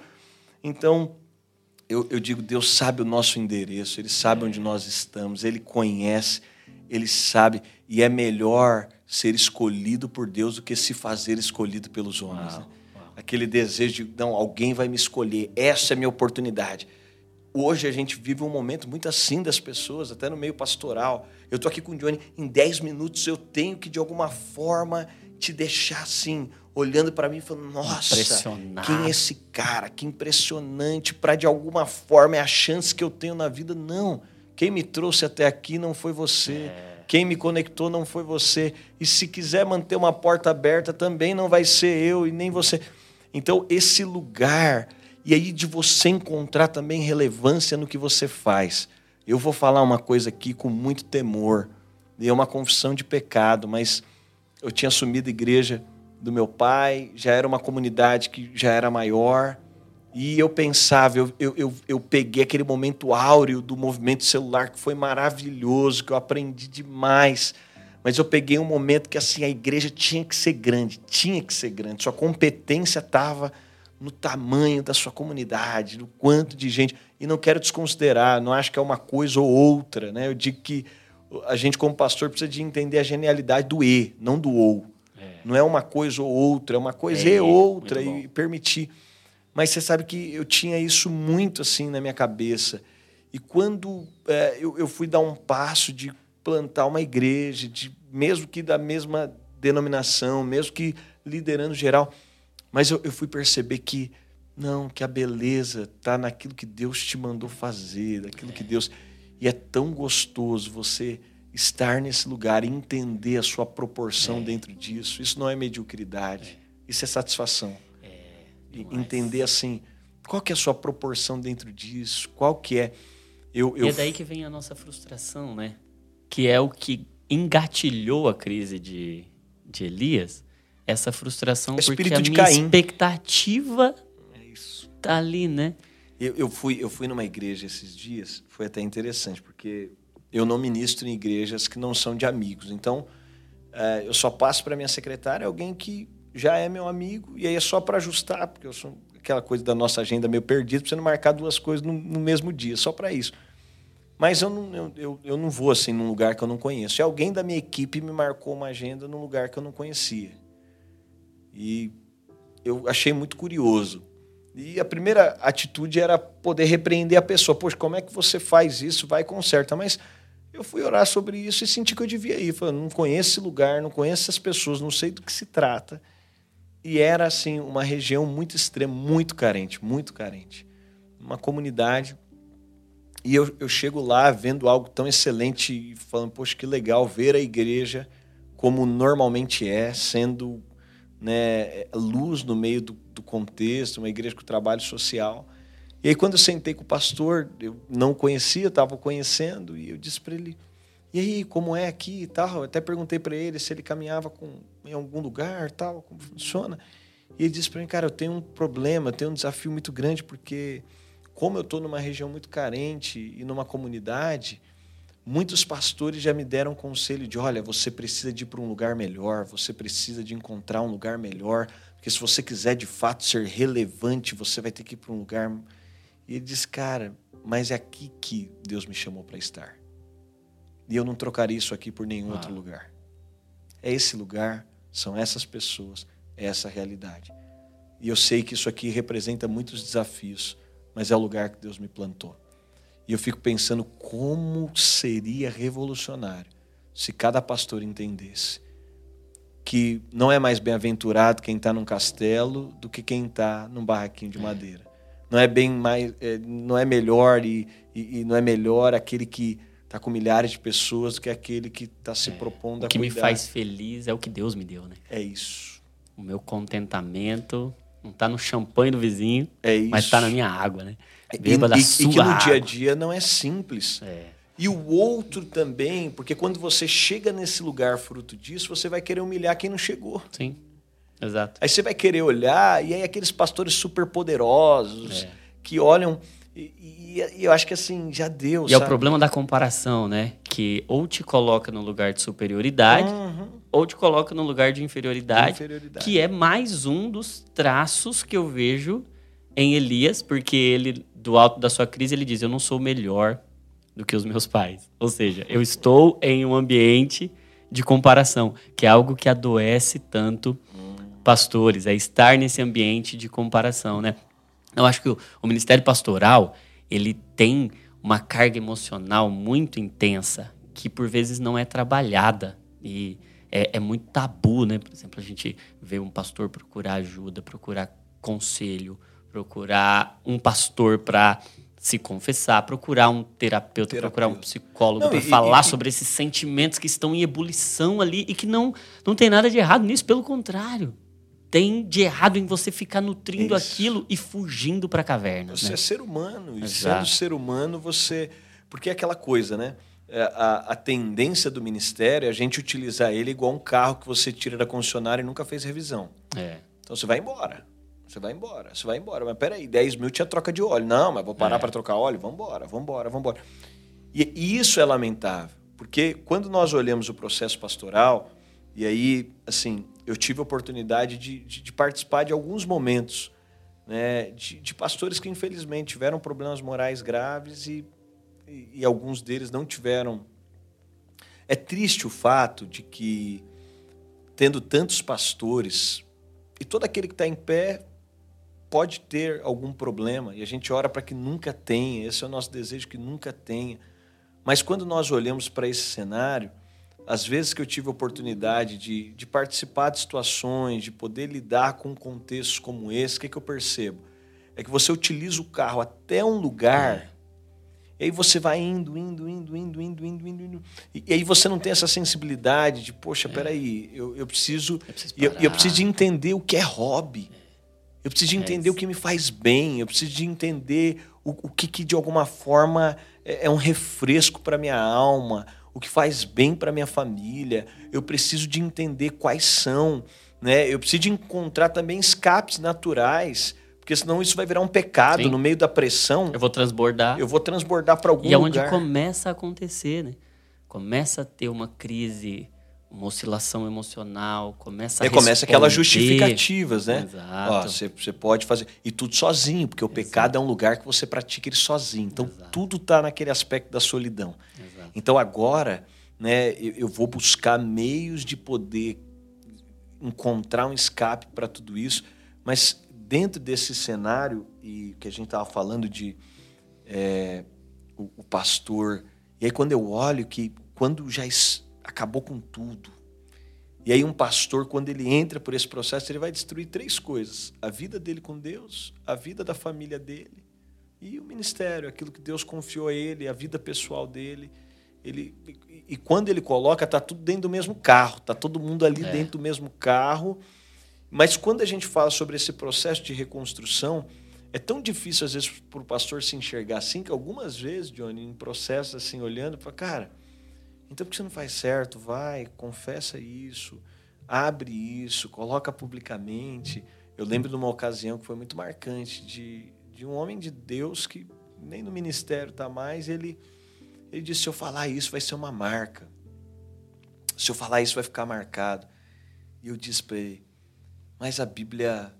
Então, eu, eu digo, Deus sabe o nosso endereço, Ele sabe onde nós estamos, Ele conhece, Ele sabe, e é melhor ser escolhido por Deus do que se fazer escolhido pelos homens. Né? Aquele desejo de, não, alguém vai me escolher, essa é a minha oportunidade. Hoje a gente vive um momento muito assim das pessoas, até no meio pastoral. Eu tô aqui com o Johnny, em 10 minutos eu tenho que de alguma forma te deixar assim, olhando para mim e falando: Nossa, quem é esse cara? Que impressionante! Para de alguma forma é a chance que eu tenho na vida. Não. Quem me trouxe até aqui não foi você. É. Quem me conectou não foi você. E se quiser manter uma porta aberta, também não vai ser eu e nem você. Então, esse lugar, e aí de você encontrar também relevância no que você faz. Eu vou falar uma coisa aqui com muito temor, é uma confissão de pecado, mas eu tinha assumido a igreja do meu pai, já era uma comunidade que já era maior. E eu pensava, eu, eu, eu, eu, peguei aquele momento áureo do movimento celular que foi maravilhoso, que eu aprendi demais. Mas eu peguei um momento que assim a igreja tinha que ser grande, tinha que ser grande. Sua competência estava no tamanho da sua comunidade, no quanto de gente. E não quero desconsiderar, não acho que é uma coisa ou outra. Né? Eu digo que a gente, como pastor, precisa de entender a genialidade do E, não do ou. Não é uma coisa ou outra, é uma coisa é, e outra, e permitir. Mas você sabe que eu tinha isso muito assim na minha cabeça. E quando é, eu, eu fui dar um passo de plantar uma igreja, de, mesmo que da mesma denominação, mesmo que liderando geral, mas eu, eu fui perceber que não, que a beleza está naquilo que Deus te mandou fazer, daquilo que Deus. E é tão gostoso você estar nesse lugar e entender a sua proporção é. dentro disso. Isso não é mediocridade, é. isso é satisfação. É, entender assim, qual que é a sua proporção dentro disso, qual que é... Eu, eu... E é daí que vem a nossa frustração, né? Que é o que engatilhou a crise de, de Elias, essa frustração, é porque a minha Caim. expectativa é tá ali, né? Eu, eu, fui, eu fui numa igreja esses dias, foi até interessante, porque eu não ministro em igrejas que não são de amigos. Então, é, eu só passo para minha secretária alguém que já é meu amigo, e aí é só para ajustar, porque eu sou aquela coisa da nossa agenda meio perdida, não marcar duas coisas no, no mesmo dia, só para isso. Mas eu não, eu, eu, eu, não vou assim num lugar que eu não conheço. E alguém da minha equipe me marcou uma agenda num lugar que eu não conhecia. E eu achei muito curioso. E a primeira atitude era poder repreender a pessoa. Poxa, como é que você faz isso? Vai e conserta. Mas eu fui orar sobre isso e senti que eu devia ir. Falei, não conheço esse lugar, não conheço essas pessoas, não sei do que se trata. E era, assim, uma região muito extrema, muito carente, muito carente. Uma comunidade. E eu, eu chego lá vendo algo tão excelente e falando, poxa, que legal ver a igreja como normalmente é, sendo né, luz no meio do, do contexto, uma igreja com trabalho social. E aí, quando eu sentei com o pastor, eu não conhecia, estava conhecendo, e eu disse para ele: E aí, como é aqui e tal? Eu até perguntei para ele se ele caminhava com, em algum lugar, tal, como funciona. E ele disse para mim: Cara, eu tenho um problema, eu tenho um desafio muito grande, porque, como eu estou numa região muito carente e numa comunidade, muitos pastores já me deram conselho de: olha, você precisa de ir para um lugar melhor, você precisa de encontrar um lugar melhor, porque se você quiser de fato ser relevante, você vai ter que ir para um lugar e ele diz: Cara, mas é aqui que Deus me chamou para estar. E eu não trocaria isso aqui por nenhum ah. outro lugar. É esse lugar, são essas pessoas, é essa realidade. E eu sei que isso aqui representa muitos desafios, mas é o lugar que Deus me plantou. E eu fico pensando como seria revolucionário se cada pastor entendesse que não é mais bem-aventurado quem está num castelo do que quem está num barraquinho de é. madeira não é bem mais, é, não é melhor e, e, e, não é melhor aquele que está com milhares de pessoas do que aquele que está se é, propondo a cuidar. O que me faz feliz é o que Deus me deu, né? É isso. O meu contentamento não está no champanhe do vizinho, é mas está na minha água, né? E, da e, sua e que no dia a dia não é simples. É. E o outro também, porque quando você chega nesse lugar fruto disso, você vai querer humilhar quem não chegou. Sim. Exato. Aí você vai querer olhar, e aí aqueles pastores super poderosos é. que olham. E, e, eu acho que assim, já deu. E sabe? é o problema da comparação, né? Que ou te coloca no lugar de superioridade, uhum. ou te coloca no lugar de inferioridade, inferioridade, que é mais um dos traços que eu vejo em Elias, porque ele, do alto da sua crise, ele diz: Eu não sou melhor do que os meus pais. Ou seja, eu estou em um ambiente de comparação, que é algo que adoece tanto pastores, é estar nesse ambiente de comparação, né? Eu acho que o, o ministério pastoral, ele tem uma carga emocional muito intensa que por vezes não é trabalhada e é, é muito tabu, né? Por exemplo, a gente vê um pastor procurar ajuda, procurar conselho, procurar um pastor para se confessar, procurar um terapeuta, terapeuta. procurar um psicólogo para falar e, sobre esses sentimentos que estão em ebulição ali e que não, não tem nada de errado nisso, pelo contrário. Tem de errado em você ficar nutrindo isso. aquilo e fugindo para a caverna. Você né? é ser humano, e Exato. sendo ser humano, você. Porque é aquela coisa, né? É, a, a, tendência do ministério é a gente utilizar ele igual um carro que você tira da concessionária e nunca fez revisão. É. Então você vai embora. Você vai embora, você vai embora. Mas peraí, 10 mil tinha troca de óleo. Não, mas vou parar é. para trocar óleo? Vamos embora, vamos embora, vamos embora. E, e isso é lamentável, porque quando nós olhamos o processo pastoral, e aí, assim, eu tive a oportunidade de, de, de participar de alguns momentos né, de, de, pastores que, infelizmente, tiveram problemas morais graves e, e, e alguns deles não tiveram. É triste o fato de que, tendo tantos pastores, e todo aquele que está em pé pode ter algum problema e a gente ora para que nunca tenha, esse é o nosso desejo que nunca tenha. Mas quando nós olhamos para esse cenário, às vezes que eu tive a oportunidade de, de participar de situações, de poder lidar com contextos como esse, o que, é que eu percebo? É que você utiliza o carro até um lugar, é. e aí você vai indo, indo, indo, indo, indo, indo, indo, indo. E, e aí você não tem essa sensibilidade de, poxa, é. peraí, eu, eu preciso. Eu preciso, eu, eu preciso de entender o que é hobby. É. Eu preciso de é entender é o que me faz bem, eu preciso de entender o, o que, que, de alguma forma, é, é um refresco para minha alma, o que faz bem para minha família. Eu preciso de entender quais são. Né? Eu preciso de encontrar também escapes naturais, porque senão isso vai virar um pecado Sim. no meio da pressão. Eu vou transbordar. Eu vou transbordar para algum lugar. E é onde começa a acontecer, né? Começa a ter uma crise uma oscilação emocional, começa a é, começa aquelas justificativas, né? Exato. você, você pode fazer e tudo sozinho, porque o Exato. pecado é um lugar que você pratica ele sozinho. Então Exato. tudo está naquele aspecto da solidão. Exato. Então agora, né, eu, eu vou buscar meios de poder encontrar um escape para tudo isso, mas dentro desse cenário e que a gente estava falando de é, o, o pastor, e aí quando eu olho que quando já acabou com tudo. E aí um pastor, quando ele entra por esse processo, ele vai destruir três coisas: a vida dele com Deus, a vida da família dele e o ministério, aquilo que Deus confiou a ele, a vida pessoal dele. Ele, e, quando ele coloca, tá tudo dentro do mesmo carro, tá todo mundo ali é. dentro do mesmo carro. Mas quando a gente fala sobre esse processo de reconstrução, é tão difícil às vezes para o pastor se enxergar assim que algumas vezes, Johnny, em processo assim olhando, para cara, então, por que você não faz certo? Vai, confessa isso, abre isso, coloca publicamente. Eu lembro de uma ocasião que foi muito marcante de, de um homem de Deus que nem no ministério está mais. Ele, ele disse: se eu falar isso, vai ser uma marca. Se eu falar isso, vai ficar marcado. E eu disse para ele: mas a Bíblia,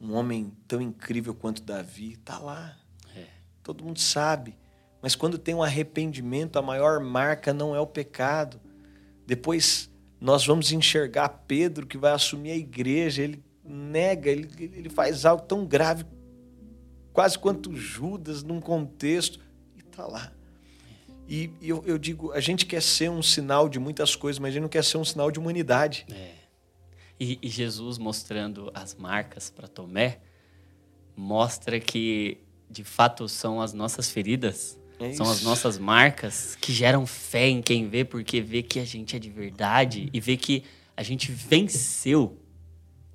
um homem tão incrível quanto Davi, está lá. É. Todo mundo sabe. Mas quando tem um arrependimento, a maior marca não é o pecado. Depois nós vamos enxergar Pedro que vai assumir a igreja, ele nega, ele, ele faz algo tão grave, quase quanto Judas, num contexto, e está lá. E, eu, eu, digo, a gente quer ser um sinal de muitas coisas, mas a gente não quer ser um sinal de humanidade. É. E, e Jesus mostrando as marcas para Tomé, mostra que de fato são as nossas feridas é São as nossas marcas que geram fé em quem vê, porque vê que a gente é de verdade e vê que a gente venceu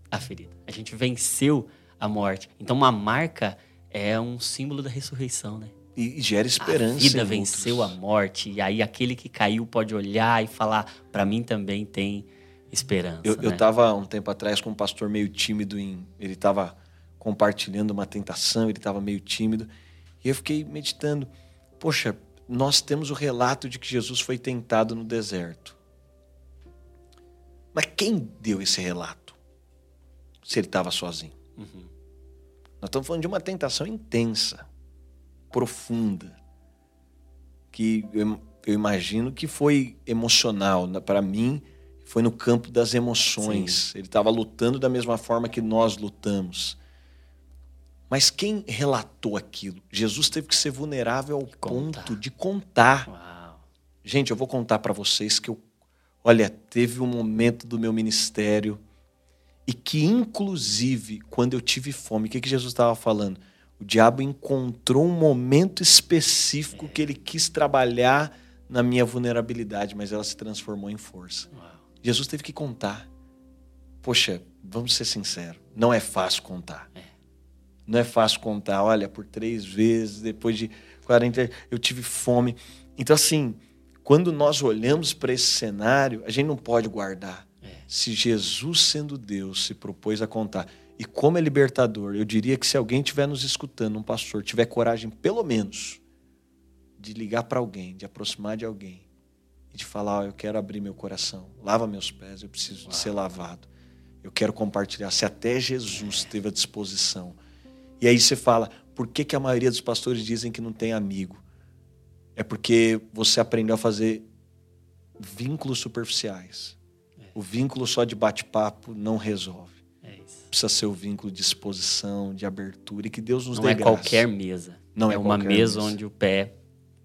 a ferida. A gente venceu a morte. Então, uma marca é um símbolo da ressurreição, né? E, gera esperança. A vida venceu outros. a morte. E aí, aquele que caiu pode olhar e falar: para mim também tem esperança. Eu, né? eu tava um tempo atrás com um pastor meio tímido. Em, ele estava compartilhando uma tentação, ele estava meio tímido. E eu fiquei meditando Poxa, nós temos o relato de que Jesus foi tentado no deserto. Mas quem deu esse relato? Se ele estava sozinho. Uhum. Nós estamos falando de uma tentação intensa, profunda, que eu, eu imagino que foi emocional. Para mim, foi no campo das emoções. Sim. Ele estava lutando da mesma forma que nós lutamos. Mas quem relatou aquilo? Jesus teve que ser vulnerável ao ponto de contar. Uau. Gente, eu vou contar para vocês que eu, Olha, teve um momento do meu ministério e que, inclusive, quando eu tive fome, o que, que Jesus estava falando? O diabo encontrou um momento específico é. que ele quis trabalhar na minha vulnerabilidade, mas ela se transformou em força. Uau. Jesus teve que contar. Poxa, vamos ser sinceros, não é fácil contar. É. Não é fácil contar. Olha, por três vezes, depois de 40, eu tive fome. Então, assim, quando nós olhamos para esse cenário, a gente não pode guardar. É. Se Jesus, sendo Deus, se propôs a contar. E como é libertador, eu diria que se alguém estiver nos escutando, um pastor, tiver coragem, pelo menos, de ligar para alguém, de aproximar de alguém e de falar: oh, eu quero abrir meu coração, lava meus pés, eu preciso Uau. de ser lavado. Eu quero compartilhar. Se até Jesus teve a disposição. E aí você fala: por que, que a maioria dos pastores dizem que não tem amigo? É porque você aprendeu a fazer vínculos superficiais. É. O vínculo só de bate-papo não resolve. É Precisa ser o vínculo de exposição, de abertura e que Deus nos não dê é graça. qualquer mesa. Não é, é uma mesa, mesa onde o pé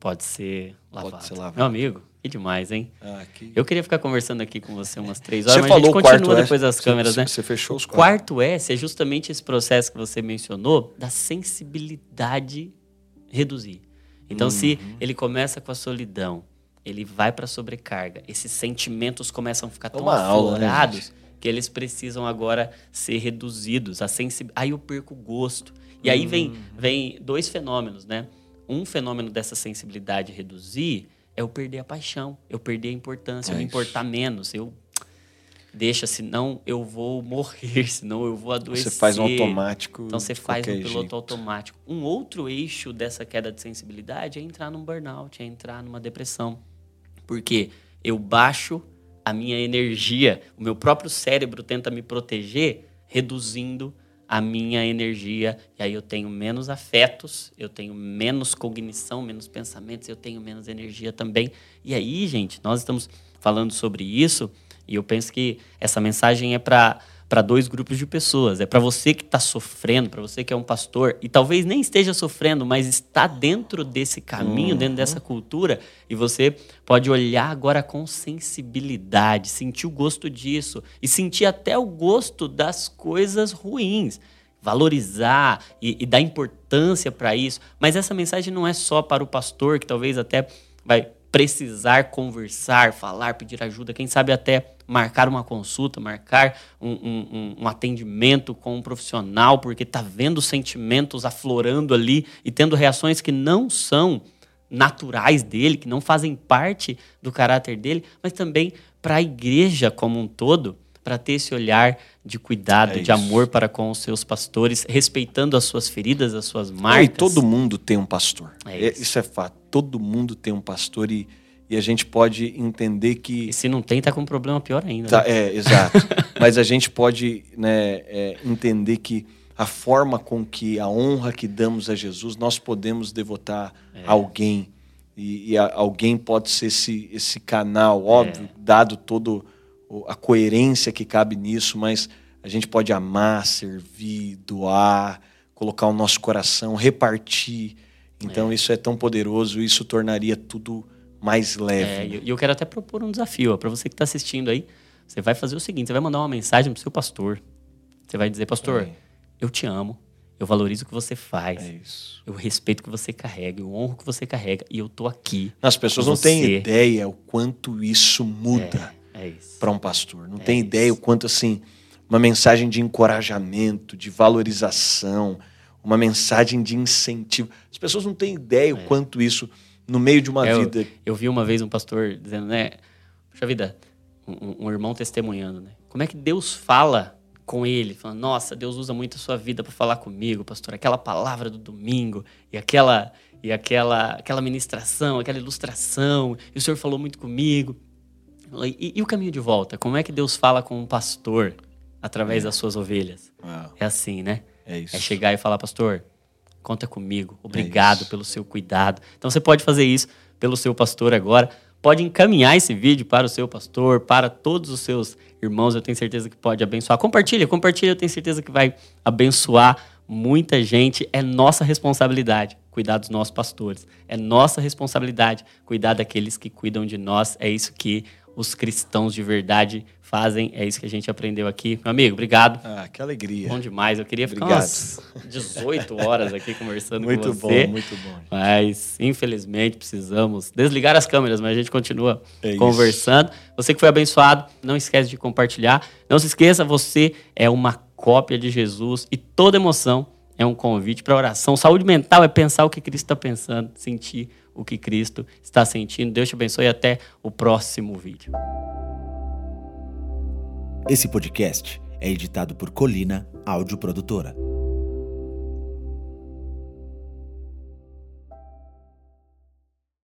Pode ser lavado. Pode ser lavado. Meu amigo, que demais, hein? Ah, que... Eu queria ficar conversando aqui com você umas três horas, você mas falou a gente continua depois das câmeras, você, né? Você fechou os quatro. quarto S é justamente esse processo que você mencionou da sensibilidade reduzir. Então, uhum. se ele começa com a solidão, ele vai para a sobrecarga, esses sentimentos começam a ficar tão Uma aflorados aula, né, que eles precisam agora ser reduzidos. A sensi... Aí eu perco o gosto. E aí vem, uhum. vem dois fenômenos, né? um fenômeno dessa sensibilidade reduzir é eu perder a paixão, eu perder a importância, é eu me importar menos, eu deixa, senão eu vou morrer, senão eu vou adoecer. Você faz um automático. Então você faz um piloto jeito. automático. Um outro eixo dessa queda de sensibilidade é entrar num burnout, é entrar numa depressão. Porque eu baixo a minha energia, o meu próprio cérebro tenta me proteger, reduzindo a minha energia, e aí eu tenho menos afetos, eu tenho menos cognição, menos pensamentos, eu tenho menos energia também. E aí, gente, nós estamos falando sobre isso, e eu penso que essa mensagem é para para dois grupos de pessoas. É para você que está sofrendo, para você que é um pastor e talvez nem esteja sofrendo, mas está dentro desse caminho, uhum. dentro dessa cultura, e você pode olhar agora com sensibilidade, sentir o gosto disso e sentir até o gosto das coisas ruins. Valorizar e, e dar importância para isso. Mas essa mensagem não é só para o pastor, que talvez até vai precisar conversar, falar, pedir ajuda, quem sabe até marcar uma consulta, marcar um, um, um atendimento com um profissional, porque está vendo sentimentos aflorando ali e tendo reações que não são naturais dele, que não fazem parte do caráter dele, mas também para a igreja como um todo, para ter esse olhar de cuidado, é de amor para com os seus pastores, respeitando as suas feridas, as suas marcas. E todo mundo tem um pastor. É isso. isso. é fato. Todo mundo tem um pastor e, e a gente pode entender que. E se não tem, tá com um problema pior ainda. Tá, né? É, exato. Mas a gente pode né, é, entender que a forma com que a honra que damos a Jesus, nós podemos devotar é. a alguém. E, e a, alguém pode ser esse, esse canal, óbvio, é. dado todo a coerência que cabe nisso, mas a gente pode amar, servir, doar, colocar o nosso coração, repartir. Então é. isso é tão poderoso, isso tornaria tudo mais leve. É, e eu quero até propor um desafio para você que está assistindo aí. Você vai fazer o seguinte: você vai mandar uma mensagem para o seu pastor. Você vai dizer, pastor, é. eu te amo, eu valorizo o que você faz. É eu respeito o que você carrega, eu honro o que você carrega e eu tô aqui. As pessoas não têm ideia o quanto isso muda. É. Para um pastor. Não é tem isso. ideia o quanto assim uma mensagem de encorajamento, de valorização, uma mensagem de incentivo. As pessoas não têm ideia o é. quanto isso no meio de uma eu, vida. Eu vi uma vez um pastor dizendo, né, puxa vida, um, um, irmão testemunhando, né? Como é que Deus fala com ele, falando, nossa, Deus usa muito a sua vida para falar comigo, pastor, aquela palavra do domingo e aquela e aquela aquela ministração, aquela ilustração, e o senhor falou muito comigo. E, e, o caminho de volta? Como é que Deus fala com um pastor através é. das suas ovelhas? Uau. É assim, né? É isso. É chegar e falar, pastor, conta comigo. Obrigado é pelo seu cuidado. Então você pode fazer isso pelo seu pastor agora. Pode encaminhar esse vídeo para o seu pastor, para todos os seus irmãos. Eu tenho certeza que pode abençoar. Compartilha, compartilha. Eu tenho certeza que vai abençoar muita gente. É nossa responsabilidade cuidar dos nossos pastores. É nossa responsabilidade cuidar daqueles que cuidam de nós. É isso que os cristãos de verdade fazem. É isso que a gente aprendeu aqui. Meu amigo, obrigado. Ah, que alegria. Bom demais. Eu queria ficar obrigado. umas 18 horas aqui conversando muito com você. Muito bom, muito bom. Mas, infelizmente, precisamos desligar as câmeras, mas a gente continua é conversando. Você que foi abençoado, não esquece de compartilhar. Não se esqueça, você é uma cópia de Jesus e toda emoção é um convite para oração. Saúde mental é pensar o que Cristo está pensando, sentir o que Cristo está sentindo. Deus te abençoe até o próximo vídeo. Esse podcast é editado por Colina Áudio Produtora.